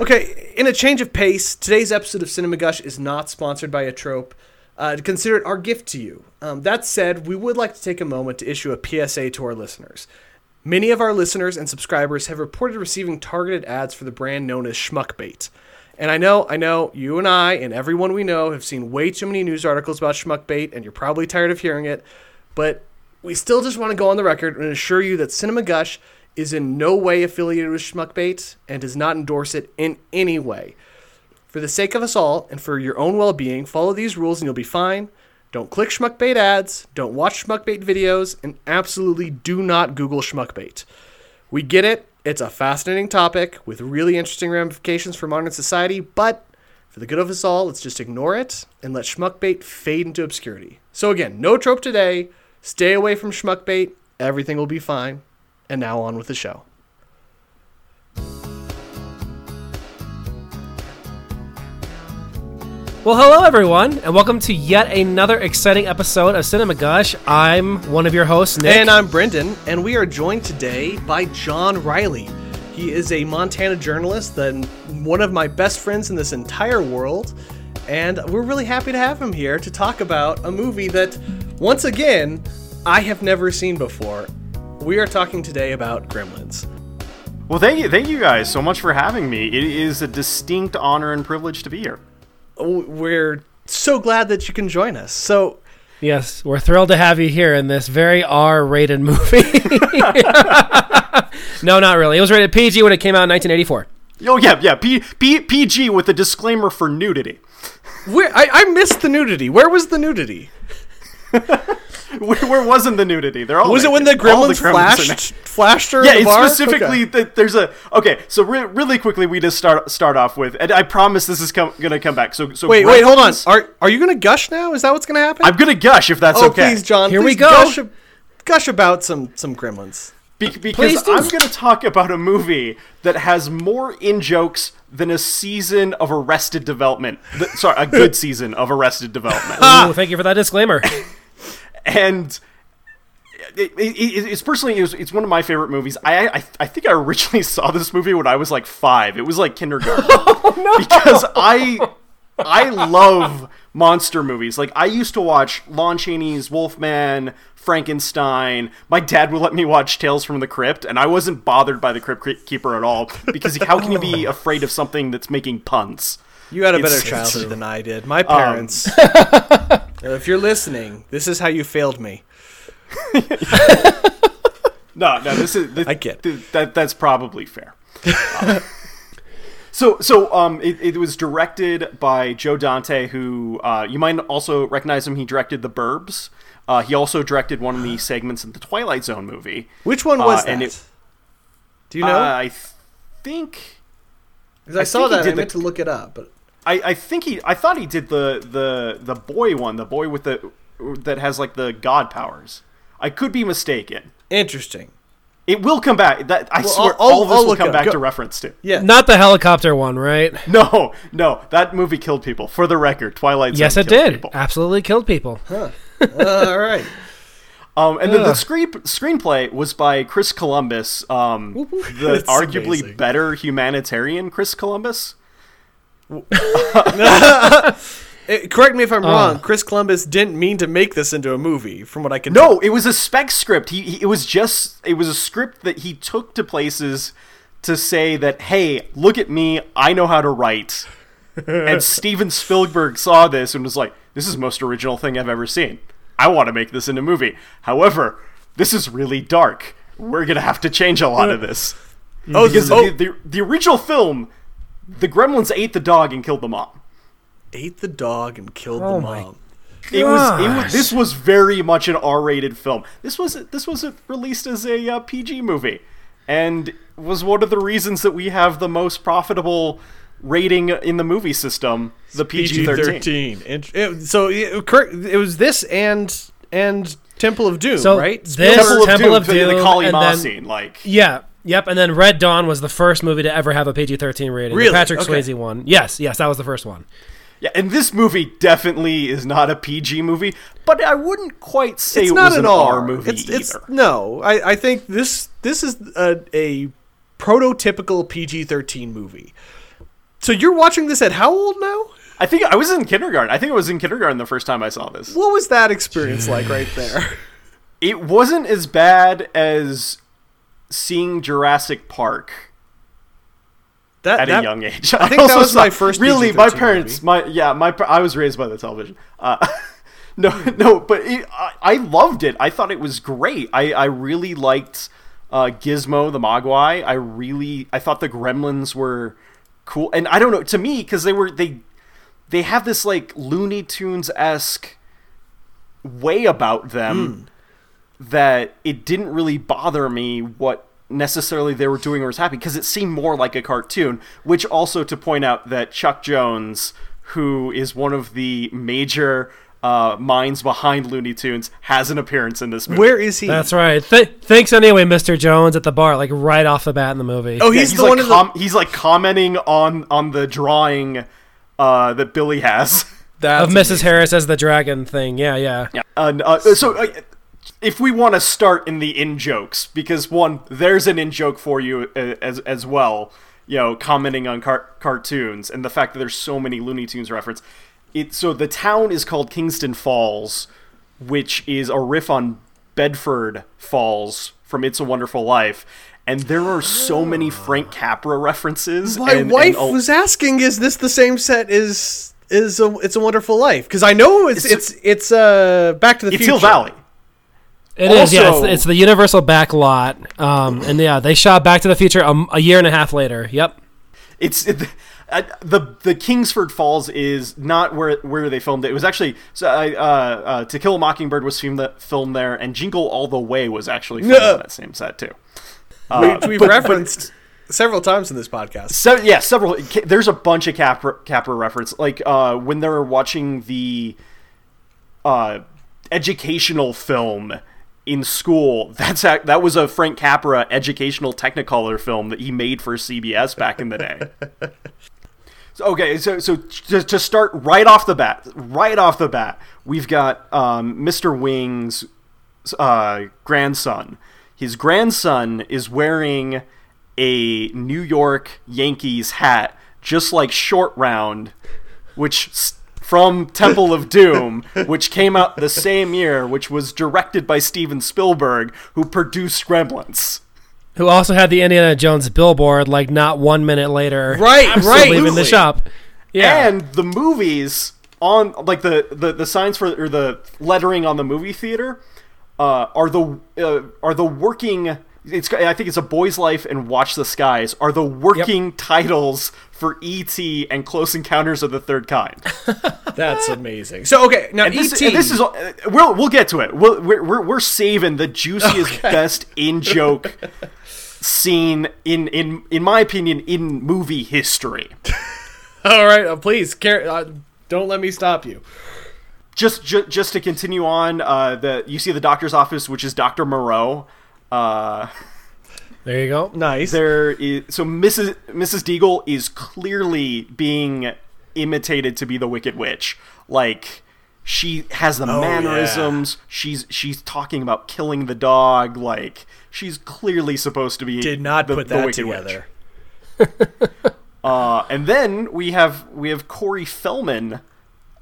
Okay, in a change of pace, today's episode of Cinema Gush is not sponsored by a trope. Uh, consider it our gift to you. Um, that said, we would like to take a moment to issue a PSA to our listeners. Many of our listeners and subscribers have reported receiving targeted ads for the brand known as Schmuckbait. And I know, I know, you and I and everyone we know have seen way too many news articles about Schmuckbait, and you're probably tired of hearing it, but we still just want to go on the record and assure you that Cinema Gush is in no way affiliated with Schmuckbait and does not endorse it in any way. For the sake of us all and for your own well being, follow these rules and you'll be fine. Don't click Schmuckbait ads, don't watch Schmuckbait videos, and absolutely do not Google Schmuckbait. We get it, it's a fascinating topic with really interesting ramifications for modern society, but for the good of us all, let's just ignore it and let Schmuckbait fade into obscurity. So, again, no trope today. Stay away from Schmuckbait. Everything will be fine. And now on with the show. Well, hello everyone, and welcome to yet another exciting episode of Cinema Gush. I'm one of your hosts, Nick. And I'm Brendan, and we are joined today by John Riley. He is a Montana journalist and one of my best friends in this entire world. And we're really happy to have him here to talk about a movie that, once again, I have never seen before. We are talking today about Gremlins. Well, thank you, thank you guys so much for having me. It is a distinct honor and privilege to be here. We're so glad that you can join us. So, yes, we're thrilled to have you here in this very R-rated movie. no, not really. It was rated PG when it came out in 1984. Oh yeah, yeah, P, P, PG with a disclaimer for nudity. Where I, I missed the nudity. Where was the nudity? where, where, wasn't the nudity? They're all was it when the gremlins, the gremlins flashed flashed her? Yeah, it's specifically okay. that there's a okay. So re- really quickly, we just start start off with, and I promise this is com- gonna come back. So so wait wait hold on. Are are you gonna gush now? Is that what's gonna happen? I'm gonna gush if that's oh, okay. please, John. Here please we go. Gush, gush about some some gremlins. Be- because I'm going to talk about a movie that has more in jokes than a season of Arrested Development. Th- sorry, a good season of Arrested Development. Ah. Ooh, thank you for that disclaimer. and it, it, it's personally it was, it's one of my favorite movies. I, I I think I originally saw this movie when I was like five. It was like kindergarten oh, no. because I I love monster movies. Like I used to watch Lon Chaney's Wolfman, Frankenstein. My dad would let me watch Tales from the Crypt, and I wasn't bothered by the Crypt Keeper at all because how can you be afraid of something that's making puns? You had a better childhood than I did. My parents. Um, if you're listening, this is how you failed me. no, no, this is. This, I get th- that. That's probably fair. Uh, so, so um, it, it, was directed by Joe Dante, who uh, you might also recognize him. He directed The Burbs. Uh, he also directed one of the segments in the Twilight Zone movie. Which one was uh, that? It, Do you know? Uh, I think. Because I, I, saw that, I meant the, to look it up, but I, I think he. I thought he did the the the boy one, the boy with the that has like the god powers. I could be mistaken. Interesting. It will come back. That I well, swear, I'll, all of this I'll will come back Go. to reference to. Yeah, not the helicopter one, right? No, no, that movie killed people. For the record, Twilight. Zone yes, it did. People. Absolutely killed people. Huh. uh, all right. Um, and then the screen screenplay was by Chris Columbus, um, the arguably amazing. better humanitarian Chris Columbus. It, correct me if I'm uh, wrong. Chris Columbus didn't mean to make this into a movie, from what I can. No, tell. it was a spec script. He, he, it was just it was a script that he took to places to say that, hey, look at me, I know how to write. and Steven Spielberg saw this and was like, this is the most original thing I've ever seen. I want to make this into a movie. However, this is really dark. We're gonna have to change a lot of this. oh, because oh. The, the, the original film, the Gremlins ate the dog and killed the mom ate the dog and killed oh the mom. It was, it was, This was very much an R-rated film. This was this was released as a uh, PG movie, and was one of the reasons that we have the most profitable rating in the movie system, the PG thirteen. So it, it was this and and Temple of Doom, so right? This Temple, Temple of Doom, of Doom the Kali Ma scene, like yeah, Yep, and then Red Dawn was the first movie to ever have a PG thirteen rating. Really? The Patrick okay. Swayze one. Yes, yes, that was the first one. Yeah, and this movie definitely is not a PG movie, but I wouldn't quite say it's it not was an, an R, R movie it's, either. It's, no, I, I think this this is a, a prototypical PG thirteen movie. So you're watching this at how old now? I think I was in kindergarten. I think I was in kindergarten the first time I saw this. What was that experience like right there? It wasn't as bad as seeing Jurassic Park That, at that a young age. I think that was my first Really, my parents, movie. my yeah, my I was raised by the television. Uh, no, no, but it, I, I loved it. I thought it was great. I I really liked uh, Gizmo the Mogwai. I really I thought the Gremlins were cool, and I don't know to me because they were they they have this like Looney Tunes esque way about them that it didn't really bother me what necessarily they were doing or was happening because it seemed more like a cartoon which also to point out that chuck jones who is one of the major uh, minds behind looney tunes has an appearance in this movie Where is he? That's right. Th- thanks anyway, Mr. Jones at the bar, like right off the bat in the movie. oh, Yeah, he's, he's, the like one of the. he's like commenting on on the drawing uh, that billy has That's of Mrs. Harris as the dragon thing. Yeah, yeah. Yeah. Uh, uh, so, uh, if we want to start in the in jokes, because one, there's an in joke for you uh, as as well. You know, commenting on car- cartoons and the fact that there's so many Looney Tunes reference. It so the town is called Kingston Falls, which is a riff on Bedford Falls from It's a Wonderful Life. And there are so many Frank Capra references. My and, wife and was asking, "Is this the same set as is a, It's a Wonderful Life?" Because I know it's It's- it's it's uh Back to the it's Future. Hill Valley. It is, yeah. It's, it's the Universal back lot. Um, and yeah, they shot Back to the Future a, a year and a half later. Yep. It's it, uh, the the Kingsford Falls is not where where they filmed it. It was actually so, uh, uh, uh, To Kill a Mockingbird was filmed filmed there, and Jingle All the Way was actually filmed Yeah. on that same set too. Which we've but- but- referenced several times in this podcast. So yeah, several. There's a bunch of Capra, Capra reference. Like uh, when they're watching the uh, educational film in school. That's that was a Frank Capra educational Technicolor film that he made for CBS back in the day. So, okay, so so to, to start right off the bat, right off the bat, we've got um, Mr. Wing's uh, grandson. His grandson is wearing a New York Yankees hat, just like Short Round, which from Temple of Doom, which came out the same year, which was directed by Steven Spielberg, who produced Gremlins. Who also had the Indiana Jones billboard like not one minute later. Right, right. Leaving the shop. Yeah. And the movies on like the, the, the signs for or the lettering on the movie theater uh, are the uh, are the working it's I think it's a boy's life and watch the skies are the working titles for E.T. and Close Encounters of the Third Kind. That's amazing. So okay, now And this, ET. and this is uh, we'll we'll get to it. We'll, we're, we're we're saving the juiciest, best in joke scene in in in my opinion in movie history. all right. Uh, please, car- uh, don't let me stop you. just ju- just to continue on, uh, the you see the doctor's office, which is Doctor Moreau. Uh, there you go. Nice. there is so Mrs. Mrs. Deagle is clearly being imitated to be the Wicked Witch. Like she has the mannerisms. She's she's talking about killing the dog. Like she's clearly supposed to be. Did not the, put that together. Uh, and then we have we have Corey Feldman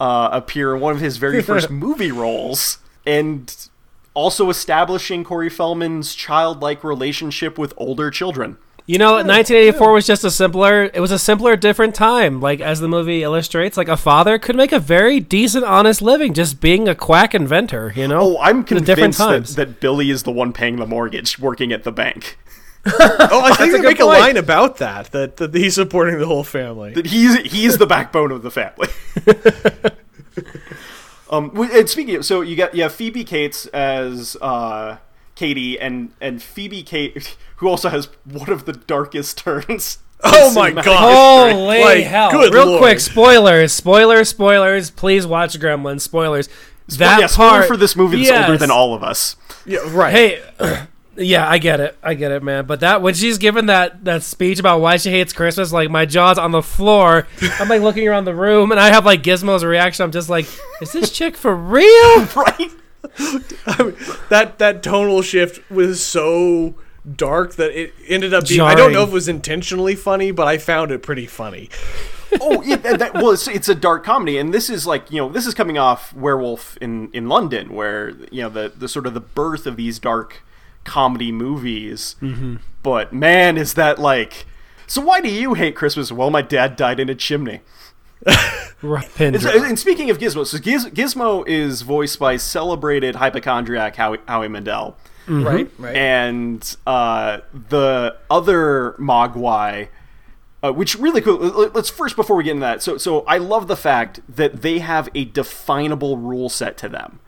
uh, appear in one of his very first movie roles, and also establishing Corey Feldman's childlike relationship with older children. You know, 1984 was just a simpler. It was a simpler, different time. Like as the movie illustrates, like a father could make a very decent, honest living just being a quack inventor. You know. Oh, I'm The different convinced that, times. that Billy is the one paying the mortgage, working at the bank. Oh, I think they good make a line about that, that. That he's supporting the whole family. That he's he's the backbone of the family. um, and speaking of, so you got you have Phoebe Cates as uh, Katie, and and Phoebe Kate, who also has one of the darkest turns. Oh my God. Holy Like, hell! good Real lord. quick, spoilers, spoilers, spoilers. Please watch Gremlins. Spoilers. That yeah, spoiler part for this movie that's older than all of us. Yeah, right. Hey, yeah, I get it. I get it, man. But that when she's given that that speech about why she hates Christmas, like my jaw's on the floor. I'm like looking around the room, and I have like Gizmo's reaction. I'm just like, is this chick for real? Right? that that tonal shift was so dark that it ended up being. I don't know if it was intentionally funny, but I found it pretty funny. oh yeah, that, that, well, it's, it's a dark comedy, and this is like you know this is coming off Werewolf in in London, where you know the the sort of the birth of these dark comedy movies. Mm-hmm. But man, is that like? So why do you hate Christmas? Well, my dad died in a chimney. Right, And, and speaking of Gizmo, so Giz, Gizmo is voiced by celebrated hypochondriac Howie, Howie Mandel. Right, right. and uh, the other Mogwai, uh, which really cool. let- Let's first before we get into that. So, so I love the fact that they have a definable rule set to them.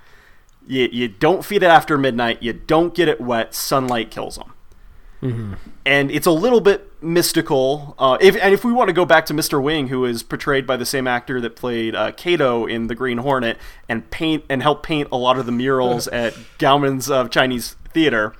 You, you don't feed it after midnight. You don't get it wet. Sunlight kills them. And it's a little bit mystical. Uh, if, and if we want to go back to Mr. Wing, who is portrayed by the same actor that played uh, Kato in The Green Hornet, and paint and helped paint a lot of the murals at Grauman's uh, Chinese Theater,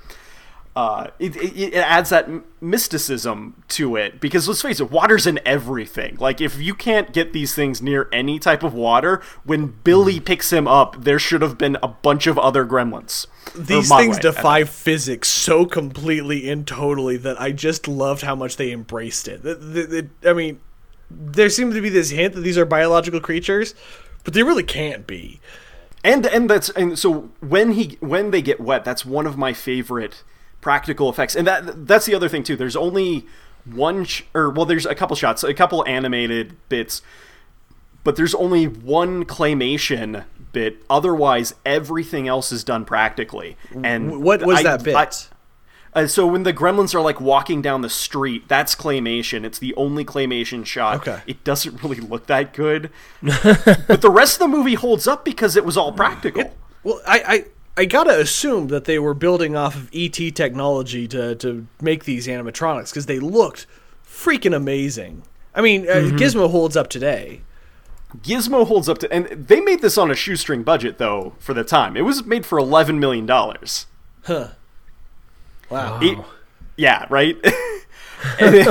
uh, it, it, it adds that mysticism to it. Because let's face it, water's in everything. Like if you can't get these things near any type of water, when Billy picks him up, there should have been a bunch of other gremlins. These Mogwai, things defy physics so completely and totally that I just loved how much they embraced it. The- the- the- I mean, there seems to be this hint that these are biological creatures, but they really can't be. and and that's and so when he when they get wet that's one of my favorite practical effects and that that's the other thing too there's only one sh- or well there's a couple shots a couple animated bits but there's only one claymation bit otherwise everything else is done practically and What was I- that bit? I- uh, so when the gremlins are like walking down the street, that's claymation. It's the only claymation shot. Okay. It doesn't really look that good, but the rest of the movie holds up because it was all practical. Well, I, I, I gotta assume that they were building off of ET technology to, to make these animatronics because they looked freaking amazing. I mean, uh, Gizmo holds up today. Gizmo holds up to, and they made this on a shoestring budget though for the time. It was made for eleven million dollars. Huh. Wow. It- yeah, right. and,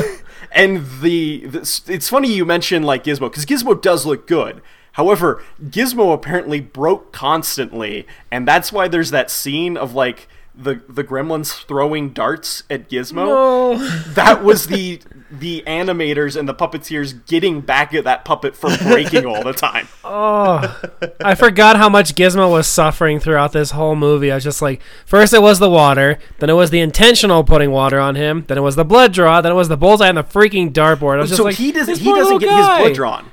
and the, the it's funny you mentioned like Gizmo because Gizmo does look good. However, Gizmo apparently broke constantly, and that's why there's that scene of like the the gremlins throwing darts at Gizmo. Oh, That was the the animators and the puppeteers getting back at that puppet for breaking all the time. oh. I forgot how much Gizmo was suffering throughout this whole movie. I was just like, first it was the water, then it was the intentional putting water on him, then it was the blood draw, then it was the bullseye and the freaking dartboard. I was just so like, he doesn't he doesn't get his blood drawn.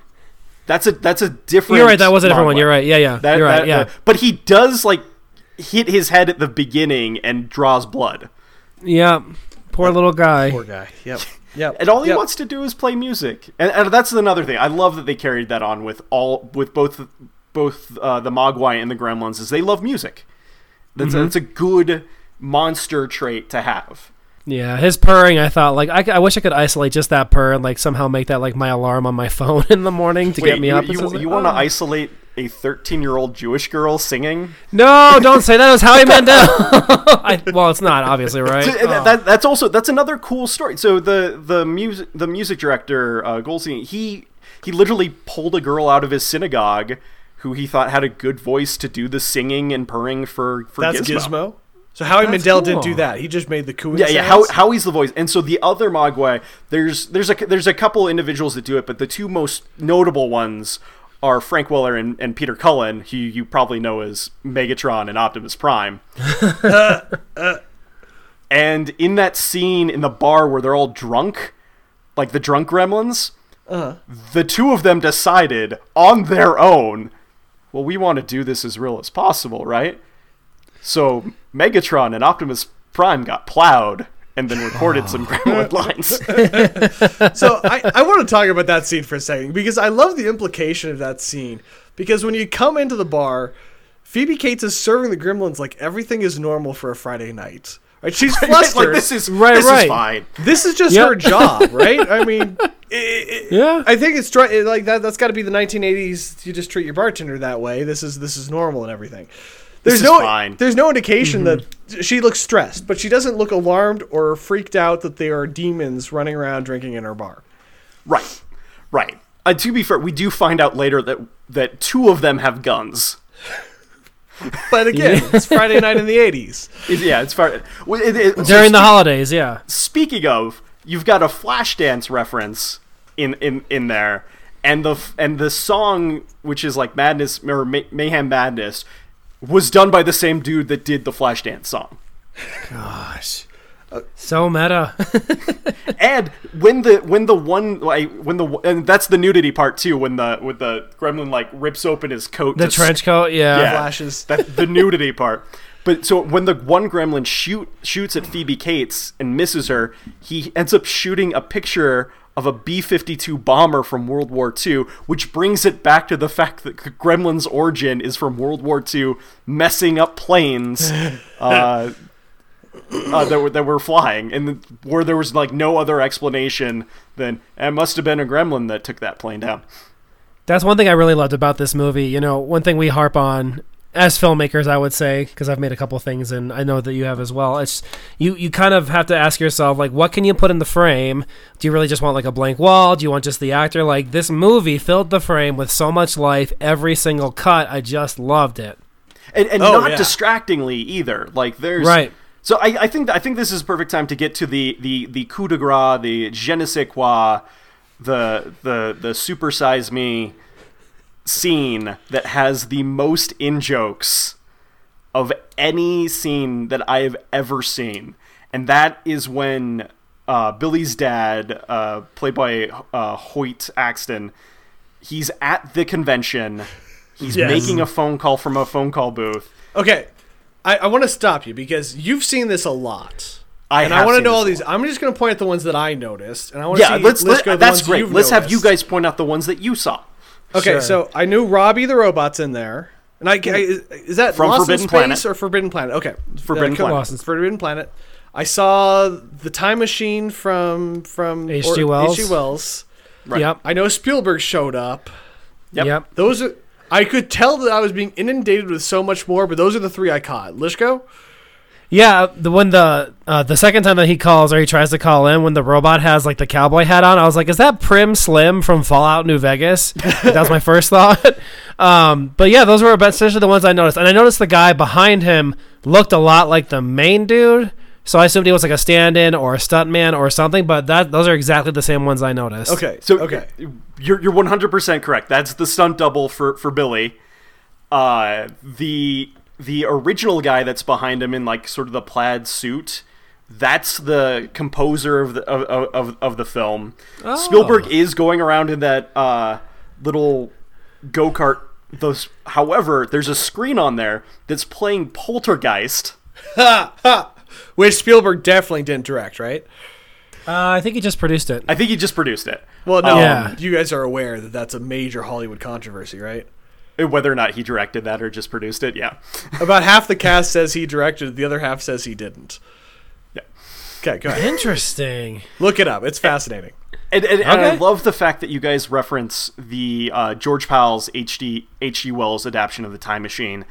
That's a that's a different. You're right. That was a different one. You're right. Yeah, yeah. That- You're right. that- yeah, that- but he does like hit his head at the beginning and draws blood, yeah. Poor little guy. Poor guy. Yep. Yep. and all he Yep. wants to do is play music. And, and that's another thing. I love that they carried that on with all with both both uh, the Mogwai and the Gremlins. Is they love music. That's Mm-hmm. that's a good monster trait to have. Yeah, his purring. I thought like I wish I could isolate just that purr and like somehow make that like my alarm on my phone in the morning to get me you, up. You, like, you want to oh. isolate a 13 year old Jewish girl singing? No, don't say that. It was Howie Mandel. I, well, it's not obviously right. So, and that- that, that's also that's another cool story. So the the music the music director uh, Goldstein he he literally pulled a girl out of his synagogue who he thought had a good voice to do the singing and purring for for That's Gizmo. Gizmo. So Howie That's Mandel didn't do that. He just made the cooing Yeah, yeah. How Howie's the voice, and so the other Mogwai, there's there's a there's a couple individuals that do it, but the two most notable ones are Frank Welker and, and Peter Cullen, who you probably know as Megatron and Optimus Prime. and in that scene in the bar where they're all drunk, like the drunk gremlins, uh. the two of them decided on their own, well, we want to do this as real as possible, right? So Megatron and Optimus Prime got plowed and then recorded some oh. gremlin lines. so I, I want to talk about that scene for a second because I love the implication of that scene. Because when you come into the bar, Phoebe Cates is serving the gremlins like everything is normal for a Friday night. Right? She's flustered. like this is Right, this right. is fine. This is just Yep. her job, right? I mean, it, it, Yeah. I think it's like that. That's got to be the 1980s. You just treat your bartender that way. This is this is normal and everything. There's is no fine. there's no indication that she looks stressed, but she doesn't look alarmed or freaked out that there are demons running around drinking in her bar. Right, right. Uh, to be fair, we do find out later that that two of them have guns. But again, it's Friday night in the '80s. It- yeah, it's far. well, it- it- so During the spe- holidays, yeah. Speaking of, you've got a Flashdance reference in in in there, and the and the song which is like Madness or May- Mayhem Madness was done by the same dude that did the Flashdance song. Gosh. Uh, so meta. And when the when the one like when the and that's the nudity part too when the with the gremlin like rips open his coat the to trench coat, yeah. yeah, Flashes. that the nudity part. But so when the one gremlin shoot shoots at Phoebe Cates and misses her, he ends up shooting a picture of a B-52 bomber from World War II, which brings it back to the fact that Gremlin's origin is from World War II, messing up planes uh, uh, that were that were flying, and where there was like no other explanation than it must have been a gremlin that took that plane down. That's one thing I really loved about this movie. You know, one thing we harp on as filmmakers, I would say, because I've made a couple things, and I know that you have as well. It's you. You kind of have to ask yourself, like, what can you put in the frame? Do you really just want like a blank wall? Do you want just the actor? Like this movie filled the frame with so much life. Every single cut, I just loved it. and, and Oh, not yeah. distractingly either. Like there's Right. So I, I think I think this is a perfect time to get to the the the coup de grace, the je ne sais quoi, the the the super size me scene that has the most in jokes of any scene that I have ever seen, and that is when uh, Billy's dad, uh, played by uh, Hoyt Axton, he's at the convention. He's Yes. making a phone call from a phone call booth. Okay, I, I want to stop you because you've seen this a lot. I and I want to know all these. I'm just going to point at the ones that I noticed, and I want to Yeah, see. let's. let's Let, go that's great. Let's have you guys point out the ones that you saw. Okay, Sure. so I knew Robby the robot's in there, and I, I is that From Lost Forbidden Space Planet. or Forbidden Planet? Okay, Forbidden cool. Planet. Lost Forbidden Planet. I saw the Time Machine from from H.G. Wells. H.G. Wells. Right. Yep. I know Spielberg showed up. Yep. Yep. Those are. I could tell that I was being inundated with so much more, but those are the three I caught. Lishko. Yeah, the when the uh, the second time that he calls or he tries to call in when the robot has like the cowboy hat on, I was like, "Is that Primm Slim from Fallout New Vegas?" that was my first thought. Um, but yeah, those were essentially the ones I noticed, and I noticed the guy behind him looked a lot like the main dude. So I assumed he was like a stand-in or a stuntman or something. But that those are exactly the same ones I noticed. Okay. So okay. you're you're 100 percent correct. That's the stunt double for for Billy. Uh, the the original guy that's behind him in like sort of the plaid suit. That's the composer of the of, of, of the film. Spielberg is going around in that uh, little go kart. Those, however, there's a screen on there that's playing Poltergeist. Which Spielberg definitely didn't direct, right? Uh, I think he just produced it. I think he just produced it. Well, no, Yeah. you guys are aware that that's a major Hollywood controversy, right? Whether or not he directed that or just produced it, yeah. About half the cast says he directed, the other half says he didn't. Yeah. Okay, go ahead. Interesting. Look it up. It's fascinating. And, and, and I love the fact that you guys reference the uh, George Powell's H.D. H.G. Wells adaptation of the Time Machine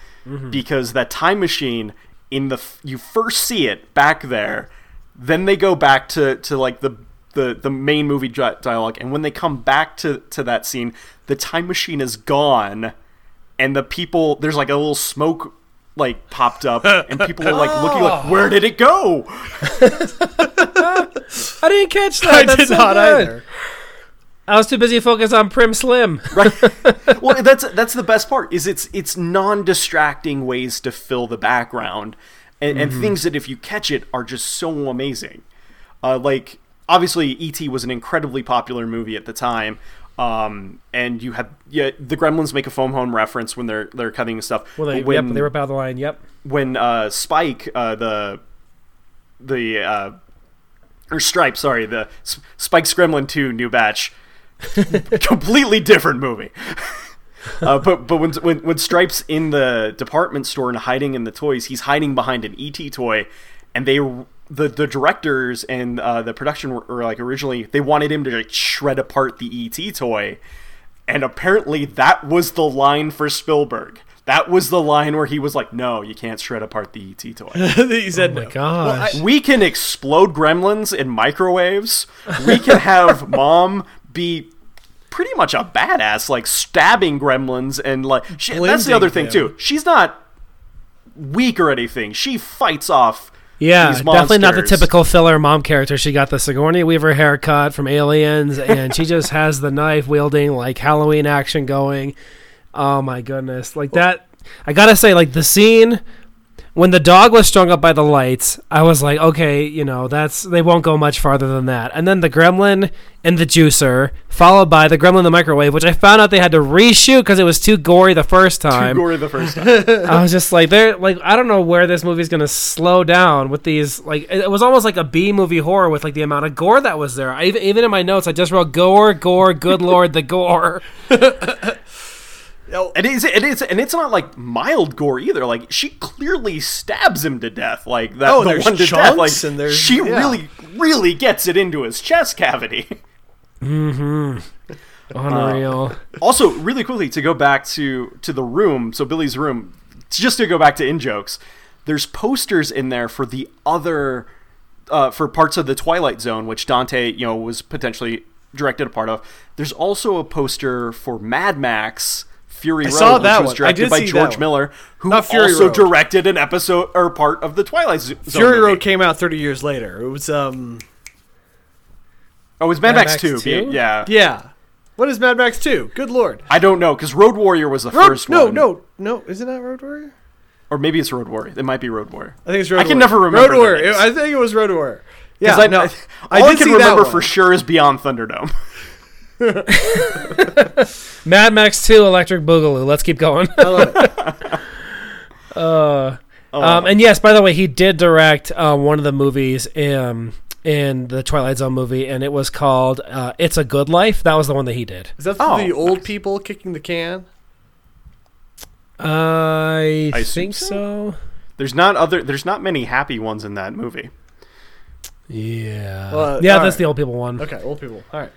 because that Time Machine in the you first see it back there, then they go back to, to like the the, the main movie dialogue, and when they come back to, to that scene, the time machine is gone, and the people there's like a little smoke like popped up, and people are like looking like, where did it go? I didn't catch that. I That's did so not good. either. I was too busy focused on Primm Slim. right well that's that's the best part is it's it's non-distracting ways to fill the background and, and things that if you catch it are just so amazing uh, like obviously et was an incredibly popular movie at the time um, and you had yeah the gremlins make a foam home reference when they're they're cutting stuff Well, they, when, yep, they were out the line. Yep. when uh, spike uh, the the uh, or stripe sorry the S- spike's gremlin 2 new batch completely different movie. Uh, but but when, when when Stripes in the department store and hiding in the toys, he's hiding behind an ET toy, and they the the directors and uh, the production were, were like originally they wanted him to like shred apart the ET toy, and apparently that was the line for Spielberg. That was the line where he was like, "No, you can't shred apart the ET toy." he said Oh my no. gosh. we can explode gremlins in microwaves. We can have mom be pretty much a badass, like stabbing gremlins and like she, that's the other thing them. too. She's not weak or anything. She fights off. Yeah, definitely not the typical filler mom character. She got the Sigourney Weaver haircut from Aliens, and she just has the knife wielding like Halloween action going. Oh my goodness, like that! I gotta say, like the scene when the dog was strung up by the lights, I was like, okay, you know, that's they won't go much farther than that. And then the gremlin and the juicer, followed by the gremlin in the microwave, which I found out they had to reshoot because it was too gory the first time. Too Gory the first time. I was just like, they're like, I don't know where this movie's gonna slow down with these. Like, it was almost like a B movie horror with like the amount of gore that was there. I even even in my notes, I just wrote gore, gore, good lord, the gore. Oh, And it's, it is, and it's not like mild gore either. Like she clearly stabs him to death. Like that, Oh, the one to death. chunks Like and there's- she yeah. really, really gets it into his chest cavity. Mm-hmm. Unreal. also, really quickly to go back to to the room. So Billy's room. Just to go back to in jokes. There's posters in there for the other, uh, for parts of the Twilight Zone, which Dante, you know, was potentially directed a part of. There's also a poster for Mad Max. Fury I Road, saw which that was. I directed did by see that George one. Miller, who Not Fury also Road. directed an episode or part of the Twilight Zone. Fury movie. Road came out 30 years later. It was um Oh, it was Mad, Mad Max, Max 2. 2? Yeah. yeah. What is Mad Max 2? Good lord. I don't know because Road Warrior was the Road, first no, one. no, no. No. Isn't that Road Warrior? or maybe it's Road Warrior. It might be Road Warrior. I think it's Road I can Warrior. never remember Road Warrior. I think it was Road Warrior. Yeah, I, no, I, I all I, can see remember for sure is Beyond Thunderdome. Mad Max Two, Electric Boogaloo. Let's keep going. I love it. Uh, um, and yes, by the way, he did direct uh, one of the movies um, in the Twilight Zone movie, and it was called uh, "It's a Good Life." That was the one that he did. Is that Oh, the old nice. people kicking the can? I, I think so. so. There's not other. There's not many happy ones in that movie. Yeah, Well, yeah, that's right. the old people one. Okay, old people. All right.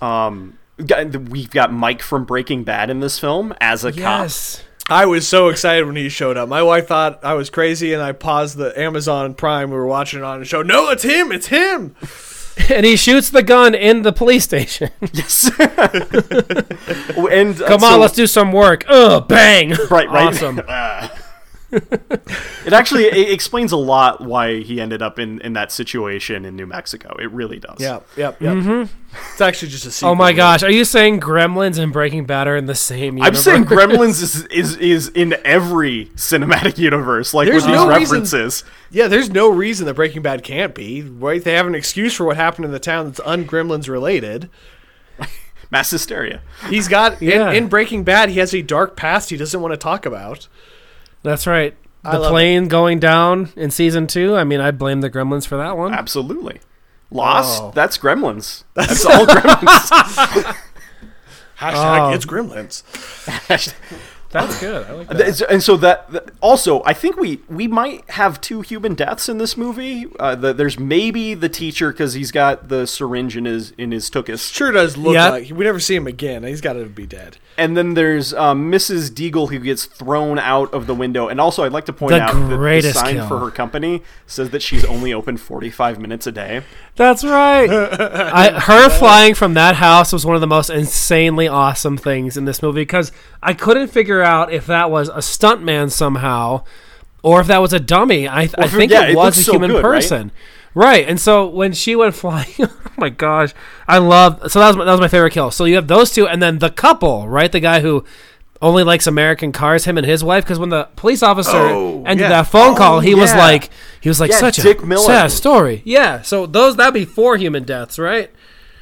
Um, we've got Mike from Breaking Bad in this film as a Yes. I was so excited when he showed up. My wife thought I was crazy, and I paused the Amazon Prime we were watching it on and showed, no, it's him, it's him. and he shoots the gun in the police station. Yes. and uh, Come so- on, let's do some work. Ugh, bang. Right, right. Awesome. Ah. It actually it explains a lot why he ended up in, in that situation in New Mexico. It really does. Yep, yep, yep. Mm-hmm. It's actually just a sequel. Oh my gosh, are you saying Gremlins and Breaking Bad are in the same universe? I'm saying Gremlins is, is is in every cinematic universe, like There's with no these reason- references. Yeah, there's no reason that Breaking Bad can't be, right? They have an excuse for what happened in the town that's un-Gremlins related. Mass hysteria. He's got, Yeah. in, in Breaking Bad, he has a dark past he doesn't want to talk about. That's right. The love plane going down in season two. I mean, I blame the Gremlins for that one. Absolutely. Lost. Oh. That's Gremlins. That's all Gremlins. Hashtag Oh. it's Gremlins. That's good. I like Th- and so that, that- also, I think we we might have two human deaths in this movie. Uh, the, there's maybe the teacher because he's got the syringe in his in his tuchus, Sure does look Yep. like we never see him again. He's got to be dead. and then there's um, Mrs. Deagle who gets thrown out of the window. And also, I'd like to point The out that the sign kill. for her company says that she's only open 45 minutes a day. That's right. I, her flying from that house was one of the most insanely awesome things in this movie because I couldn't figure out if that was a stuntman somehow or if that was a dummy. I, I think yeah, it it was looks a so human good, person. Right. And so when she went flying, oh my gosh, I love. So that was my, that was my favorite kill. So you have those two, and then the couple, right? The guy who only likes American cars, him and his wife. Because when the police officer Oh, ended yeah. that phone call, Oh, he was like, he was like Yeah, such Dick a Miller. sad story. Yeah. So those that'd be four human deaths, right?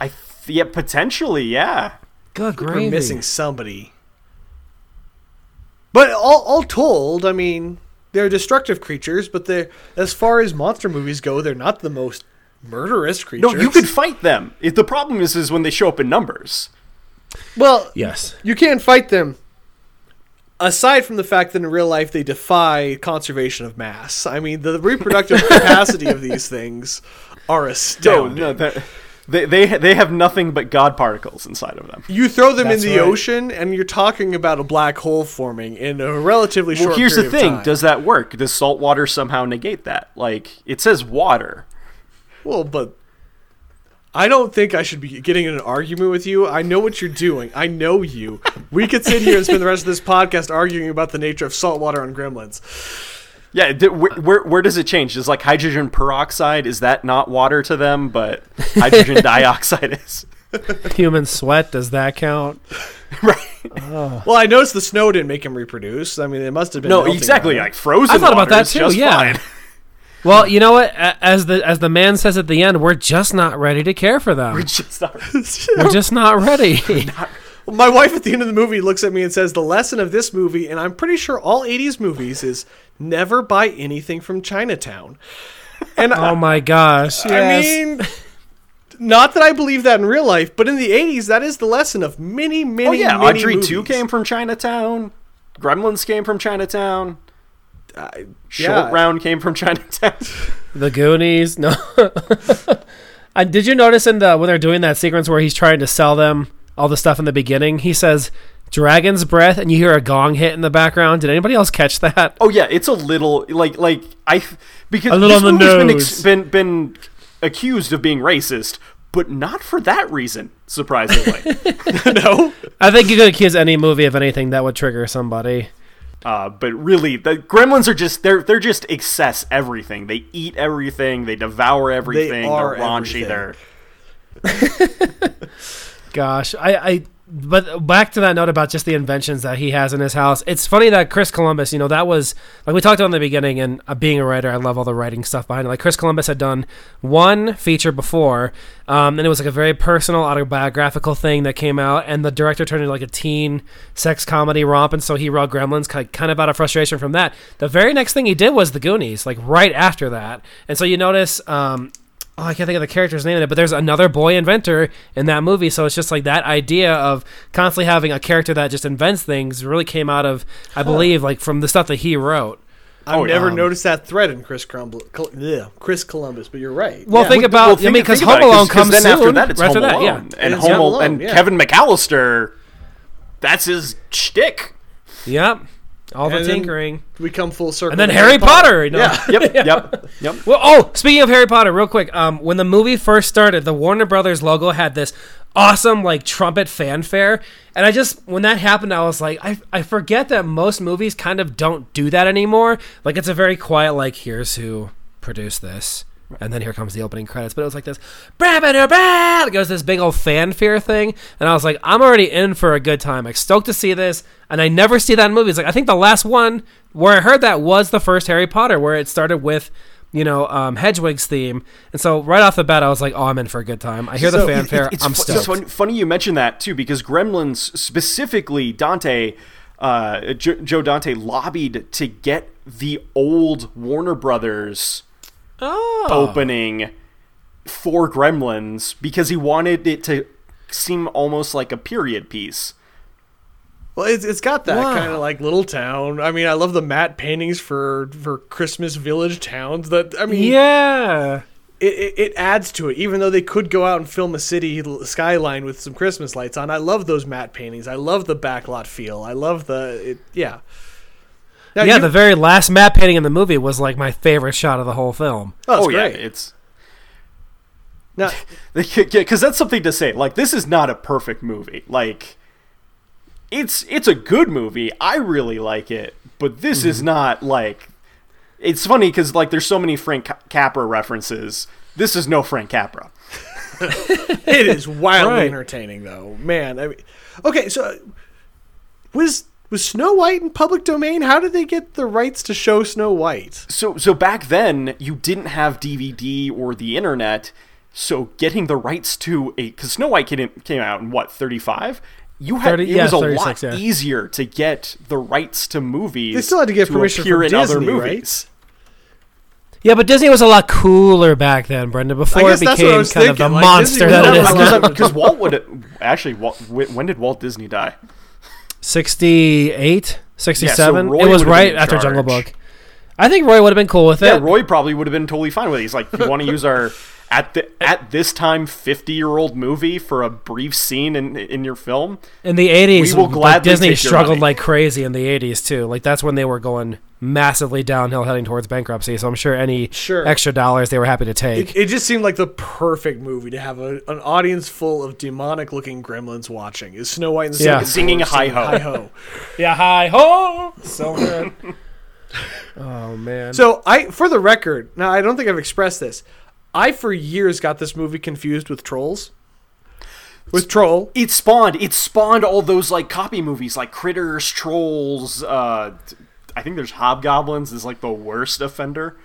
I th- yeah, potentially, yeah. Good We're gravy. missing somebody. But all, all told, I mean, they're destructive creatures, but they're as far as monster movies go, they're not the most murderous creatures. No, you could fight them. It, the problem is, is when they show up in numbers. Well, Yes. you can't fight them. Aside from the fact that in real life they defy conservation of mass, I mean the reproductive capacity of these things are No, astounding. no, that- they they they have nothing but god particles inside of them. You throw them That's in the right. ocean, and you're talking about a black hole forming in a relatively short. Well, here's the period of thing: time. does that work? Does salt water somehow negate that? Like it says water. Well, but I don't think I should be getting in an argument with you. I know what you're doing. I know you. We could sit here and spend the rest of this podcast arguing about the nature of salt water on gremlins. Yeah, th- where, where where does it change? Is like hydrogen peroxide? Is that not water to them? But hydrogen dioxide is. Human sweat, does that count? right. Well, I noticed the snow didn't make him reproduce. I mean, it must have been No, exactly. on. Like frozen. I thought about that too, yeah. fine. Well, you know what? As the as the man says at the end, we're just not ready to care for them. We're Just not- We're just not ready. My wife at the end of the movie looks at me and says, "The lesson of this movie, and I'm pretty sure all '80s movies, is never buy anything from Chinatown." And oh I, oh my gosh! I mean, not that I believe that in real life, but in the '80s, that is the lesson of many, many, oh yeah, many Audrey movies. two came from Chinatown. Gremlins came from Chinatown. I- Short yeah. Round came from Chinatown. the Goonies. No. I, uh, did you notice in the when they're doing that sequence where he's trying to sell them all the stuff in the beginning? He says "dragon's breath," and you hear a gong hit in the background. Did anybody else catch that? oh yeah, it's a little like like I because A little this on the movie's been, ex- been been accused of being racist, but not for that reason. Surprisingly, no. I think you could accuse any movie of anything that would trigger somebody. uh, but really, the Gremlins are just they're they're just excess everything. They eat everything. They devour everything. are are raunchy. everything. They're Gosh, I, I, but back to that note about just the inventions that he has in his house. It's funny that Chris Columbus, you know, that was like we talked about in the beginning. And uh, being a writer, I love all the writing stuff behind it. Like Chris Columbus had done one feature before, um, and it was like a very personal autobiographical thing that came out. And the director turned it like a teen sex comedy romp, and so he wrote Gremlins, ki- kind of out of frustration from that. The very next thing he did was The Goonies, like right after that. And so you notice. Um, oh, I can't think of the character's name in it, but there's another boy inventor in that movie. So it's just like that idea of constantly having a character that just invents things really came out of, I believe, like from the stuff that he wrote. I've Oh, never um, noticed that thread in Chris Crumbl- Col- ugh, Chris Columbus, but you're right. Well, Yeah. think about, well, I mean, because think about Home it, Alone comes then soon. after that, it's right Home after that, Alone, yeah. and It's Home Home Alone, Alone, and yeah. Kevin McAllister. That's his shtick. Yep. All the And tinkering. we come full circle. And then to Harry Potter. you know? Yeah. Yep, yep, yep. Well, oh, speaking of Harry Potter, real quick, um, when the movie first started, the Warner Brothers logo had this awesome like trumpet fanfare, and I just when that happened, I was like, I I forget that most movies kind of don't do that anymore. Like it's a very quiet like, here's who produced this. And then here comes the opening credits, but it was like this, bah, bah, bah. it goes this big old fanfare thing, and I was like, I'm already in for a good time. Like stoked to see this, and I never see that in movies. Like I think the last one where I heard that was the first Harry Potter, where it started with you know, um, Hedwig's theme. And so right off the bat, I was like, oh, I'm in for a good time. I hear the So, fanfare. It's, I'm fu- stoked. it's fun- funny you mentioned that too, because Gremlins specifically Dante, uh, jo- Joe Dante lobbied to get the old Warner Brothers oh. opening for Gremlins because he wanted it to seem almost like a period piece. Well, it's, it's got that Wow. kind of like little town. I mean, I love the matte paintings for for Christmas village towns. That I mean, Yeah. it, it, it adds to it. Even though they could go out and film a city skyline with some Christmas lights on, I love those matte paintings. I love the backlot feel. I love the it, yeah. Now, yeah, you- the very last matte painting in the movie was like my favorite shot of the whole film. oh, it's oh yeah, it's Now, because that's something to say. Like this is not a perfect movie. Like it's it's a good movie. I really like it, but this is Mm-hmm. not like. It's funny because like there's so many Frank Capra references. This is no Frank Capra. it is wildly Right. entertaining, though. Man, I mean, okay, so uh, was was Snow White in public domain? How did they get the rights to show Snow White? So so back then you didn't have DVD or the internet, so getting the rights to a because Snow White came, came out in what 35. You had 30 it yeah, was a lot yeah. easier to get the rights to movies. They still had to get permission appear from in other Disney, right? movies. Yeah, but Disney was a lot cooler back then, Brenda, before it guess that's what I became was kind of the like, monster Disney that was it is now. Because Walt would actually Walt, when did Walt Disney die? 68, 67? Roy it was right after Jungle. Book. I think Roy would have been cool with Yeah, it. Roy probably would have been totally fine with it. He's like, you want to use our at the at this time fifty year old movie for a brief scene in in your film? In the 80s, We will like, gladly Disney struggled like crazy in the 80s, too. Like, that's when they were going massively downhill, heading towards bankruptcy. So I'm sure any Sure. extra dollars they were happy to take. It, it just seemed like the perfect movie to have a, an audience full of demonic looking gremlins watching. Is Snow White and the Yeah. Singing Hi-Ho. Hi Ho. yeah, hi ho, so good. oh man. So I, for the record, now I don't think I've expressed this. I for years got this movie confused with Trolls. With Troll, It spawned. It spawned all those like copy movies, like Critters, Trolls. Uh, t- I think there's Hobgoblins is like the worst offender.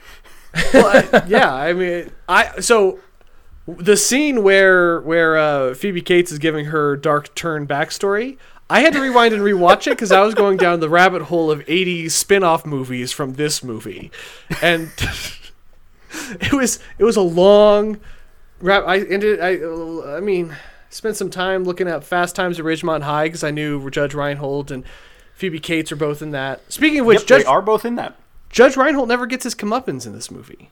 well, I- yeah, I mean, I so the scene where where uh, Phoebe Cates is giving her dark turn backstory. I had to rewind and rewatch it because I was going down the rabbit hole of 80s spin-off movies from this movie, and it was it was a long. I ended. I I mean, spent some time looking at Fast Times at Ridgemont High because I knew Judge Reinhold and Phoebe Cates are both in that. Speaking of which, Yep, Judge they are both in that. Judge Reinhold never gets his comeuppance in this movie.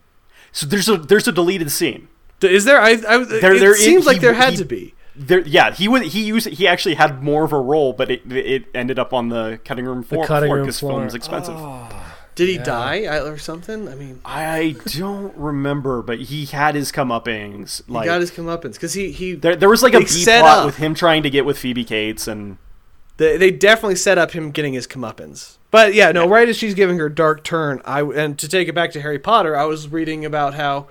So there's a there's a deleted scene. Is there? I, I There- it there is- seems like he- there had he- to be. There, yeah, he would he used he actually had more of a role, but it it ended up on the cutting room floor cutting room because floor. film's expensive. Ah, Did he die or something? I mean, I don't remember, but he had his comeuppings. he Like got his comeuppance because he he there, there was like a they plot up- with him trying to get with Phoebe Cates, and they, they definitely set up him getting his comeuppance. But yeah, no. Right as she's giving her dark turn, I and to take it back to Harry Potter, I was reading about how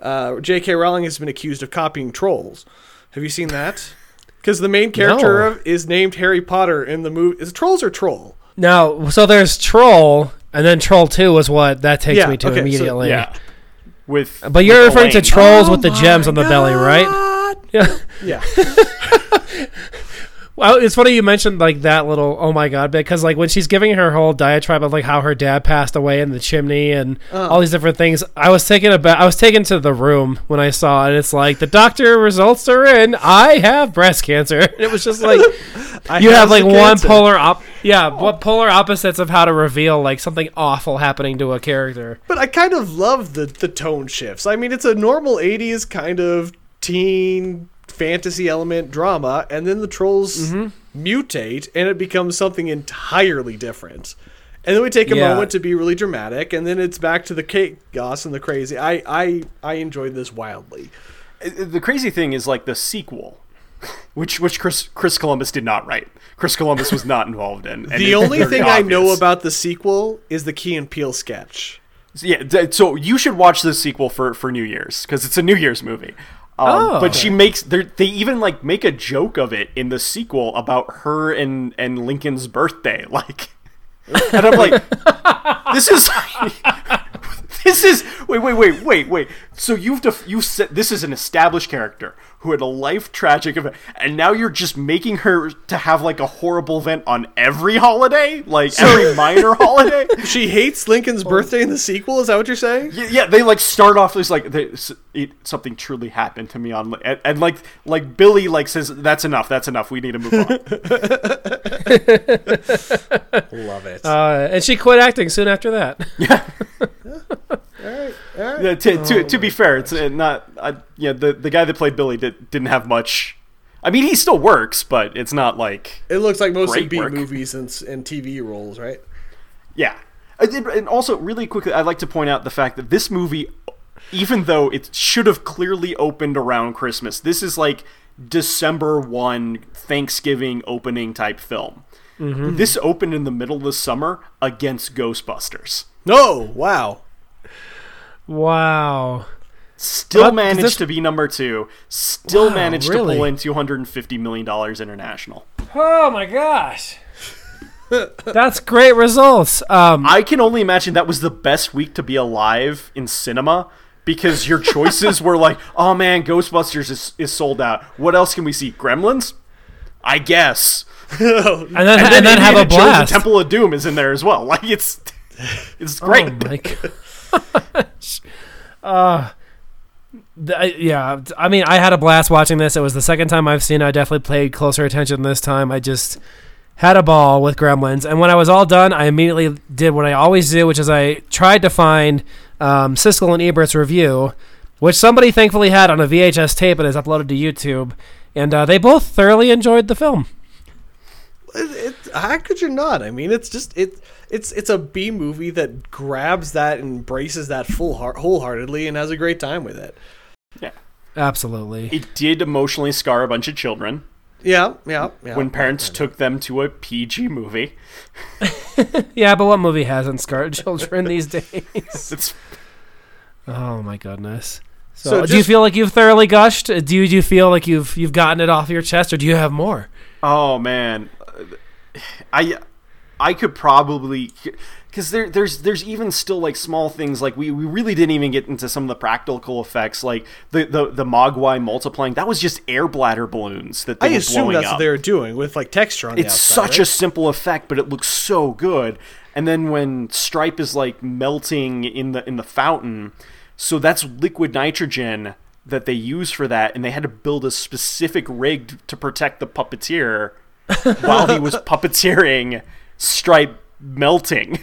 uh, J.K. Rowling has been accused of copying trolls. Have you seen that? Because the main character No. of, is named Harry Potter in the movie. Is it trolls or troll? now, so there's Troll, and then Troll Two is what that takes Yeah, me to okay, so- immediately. yeah, with But you're with referring to Elaine. trolls with the gems on the belly, right? Yeah. Yeah. Well, it's funny you mentioned like that little oh my god bit because like when she's giving her whole diatribe of like how her dad passed away in the chimney and oh. all these different things, I was taken about I was taken to the room when I saw it. And it's like the doctor results are in. I have breast cancer. And it was just like you have like one cancer. polar op yeah oh. what polar opposites of how to reveal like something awful happening to a character. But I kind of love the the tone shifts. I mean, it's a normal '80s kind of teen fantasy element drama, and then the trolls Mm-hmm. mutate, and it becomes something entirely different. And then we take a Yeah. moment to be really dramatic, and then it's back to the chaos and the crazy. I I I enjoyed this wildly. The crazy thing is like the sequel, which which Chris Chris Columbus did not write. Chris Columbus was not involved in. The only very thing I know about the sequel is the Key and Peele sketch. Yeah, so you should watch the sequel for for New Year's because it's a New Year's movie. Um, Oh. but she makes they they even like make a joke of it in the sequel about her and and Lincoln's birthday, like, and I'm like, this is. This is wait wait wait wait wait. So you've def- you said this is an established character who had a life tragic event, and now you're just making her to have like a horrible event on every holiday, like every minor holiday. She hates Lincoln's birthday in the sequel. Is that what you're saying? Yeah, yeah, they like start off as like they, it, something truly happened to me on, and, and like like Billy like says that's enough, that's enough, we need to move on. Love it. Uh, and she quit acting soon after that. yeah, to, to, to be fair, it's uh, not. Uh, yeah, the the guy that played Billy did, didn't have much. I mean, he still works, but it's not like It looks like mostly Great B work. movies and, and TV roles, right? yeah. Did- And also, really quickly, I'd like to point out the fact that this movie, even though it should have clearly opened around Christmas, this is like December 1 Thanksgiving opening type film. This opened in the middle of the summer against Ghostbusters. No, wow. Wow. Still What? Managed this- to be number two. Still Wow, managed to pull in $250 million international. Oh my gosh. That's great results. Um, I can only imagine that was the best week to be alive in cinema because your choices were like, oh man, Ghostbusters is, is sold out. What else can we see? Gremlins? I guess. and then, And and then, then, have Indiana a Jones blast. Temple of Doom is in there as well. Like it's it's great. Oh my Uh, yeah, I mean, I had a blast watching this. It was the second time I've seen it. I definitely paid closer attention this time. I just had a ball with Gremlins. And when I was all done, I immediately did what I always do, which is I tried to find um, Siskel and Ebert's review, which somebody thankfully had on a VHS tape and is uploaded to YouTube. And uh, they both thoroughly enjoyed the film. It, it, how could you not? I mean, it's just it. It's it's a B movie that grabs that and embraces that full heart, wholeheartedly and has a great time with it. Yeah. Absolutely. It did emotionally scar a bunch of children Yeah, yeah, yeah. when parents took them to a PG movie. Yeah, but what movie hasn't scarred children these days? It's Oh my goodness. So, So do you feel like you've thoroughly gushed? Do you, do you feel like you've you've gotten it off your chest, or do you have more? Oh man, I I could probably because there there's there's even still like small things like we, we really didn't even get into some of the practical effects like the the the Mogwai multiplying that was just air bladder balloons that they I assume blowing that's up. what they were doing with like texture on the it's outside. such right? a simple effect, but it looks so good. And then when Stripe is like melting in the in the fountain, so that's liquid nitrogen that they use for that, and they had to build a specific rig to protect the puppeteer while he was puppeteering Stripe melting.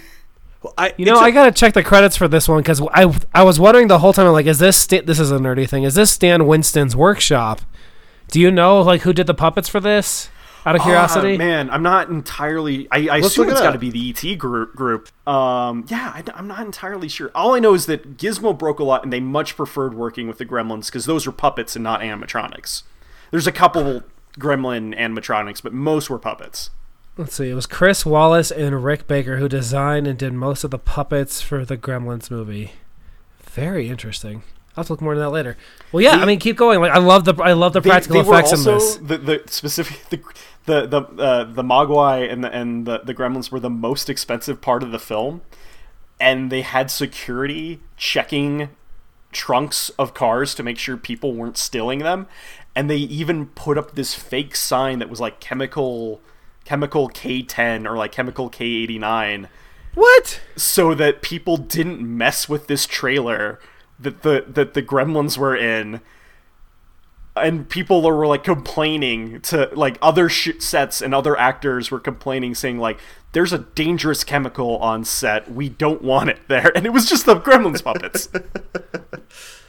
Well, I, You know, it's a- I gotta check the credits for this one because I I was wondering the whole time. Like, is this Sta- this is a nerdy thing? Is this Stan Winston's workshop? Do you know like who did the puppets for this? Out of curiosity, Ah, man, I'm not entirely. I, I assume look it it's got to be the ET group. group. Um, yeah, I, am not entirely sure. All I know is that Gizmo broke a lot, and they much preferred working with the Gremlins because those were puppets and not animatronics. There's a couple Gremlin animatronics, but most were puppets. Let's see. It was Chris Walas and Rick Baker who designed and did most of the puppets for the Gremlins movie. Very interesting. I'll have to look more into that later. Well, yeah, I mean, keep going. Like, I love the I love the They, practical they effects also in this. the, the specific the the the uh, the Mogwai and the and the, the Gremlins were the most expensive part of the film, and they had security checking trunks of cars to make sure people weren't stealing them, and they even put up this fake sign that was like chemical chemical K10 or like chemical K89 What? so that people didn't mess with this trailer that the that the gremlins were in. And people were like complaining to like other sh- sets and other actors were complaining saying like there's a dangerous chemical on set. We don't want it there. And it was just the gremlins puppets.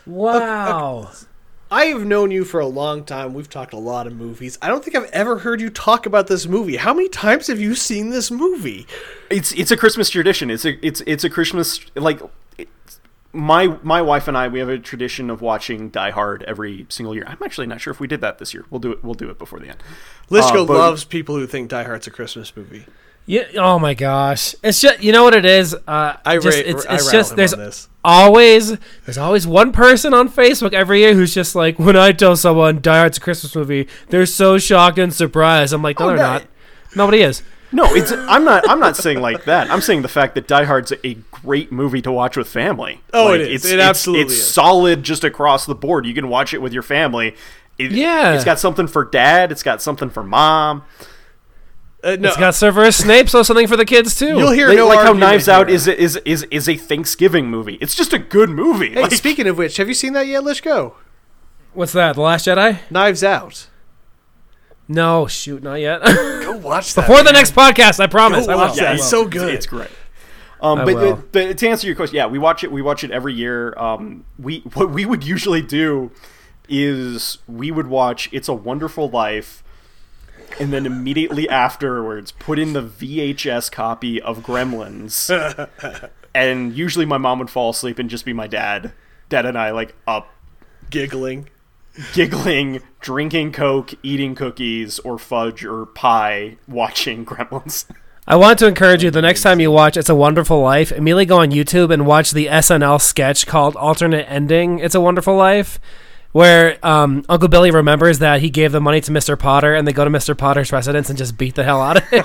Wow. I have known you for a long time. We've talked a lot of movies. I don't think I've ever heard you talk about this movie. How many times have you seen this movie? it's it's a christmas tradition it's a it's it's a christmas like my my wife and I we have a tradition of watching Die Hard every single year. I'm actually not sure if we did that this year. We'll do it. We'll do it before the end. Lischko Uh, loves people who think Die Hard's a Christmas movie. Yeah. Oh my gosh. It's just you know what it is. Uh, I just, ra- it's, it's rattle just there's this. always there's always one person on Facebook every year who's just like when I tell someone Die Hard's a Christmas movie, they're so shocked and surprised. I'm like, no, Oh, they're no. not. Nobody is. No, it's I'm not I'm not saying like that. I'm saying the fact that Die Hard's a great movie to watch with family. Oh, Like, it is. It's, It it's- absolutely it's is. solid just across the board. You can watch it with your family. It, Yeah. it's got something for dad. It's got something for mom. Uh, no, It's got Severus Snape, so something for the kids too. you'll hear Like, no like how argument Knives Out here. is a, is is is a Thanksgiving movie. It's just a good movie. Hey, Like, speaking of which, have you seen that yet? Let's go. What's that? The Last Jedi? Knives Out. No, shoot, not yet. Go watch that. Before the next podcast, I promise. Go I will. watch yeah, that. I It's so good. It's great. Um, but, will. but, but to answer your question, yeah, we watch it. We watch it every year. Um, we what we would usually do is we would watch "It's a Wonderful Life," and then immediately afterwards put in the VHS copy of Gremlins, and usually my mom would fall asleep and just be my dad, dad and I like up giggling. giggling, drinking Coke, eating cookies or fudge or pie, watching Gremlins. I want to encourage you the next time you watch It's a Wonderful Life, immediately go on YouTube and watch the SNL sketch called Alternate Ending It's a Wonderful Life, where um, Uncle Billy remembers that he gave the money to Mr. Potter and they go to Mr. Potter's residence and just beat the hell out of him.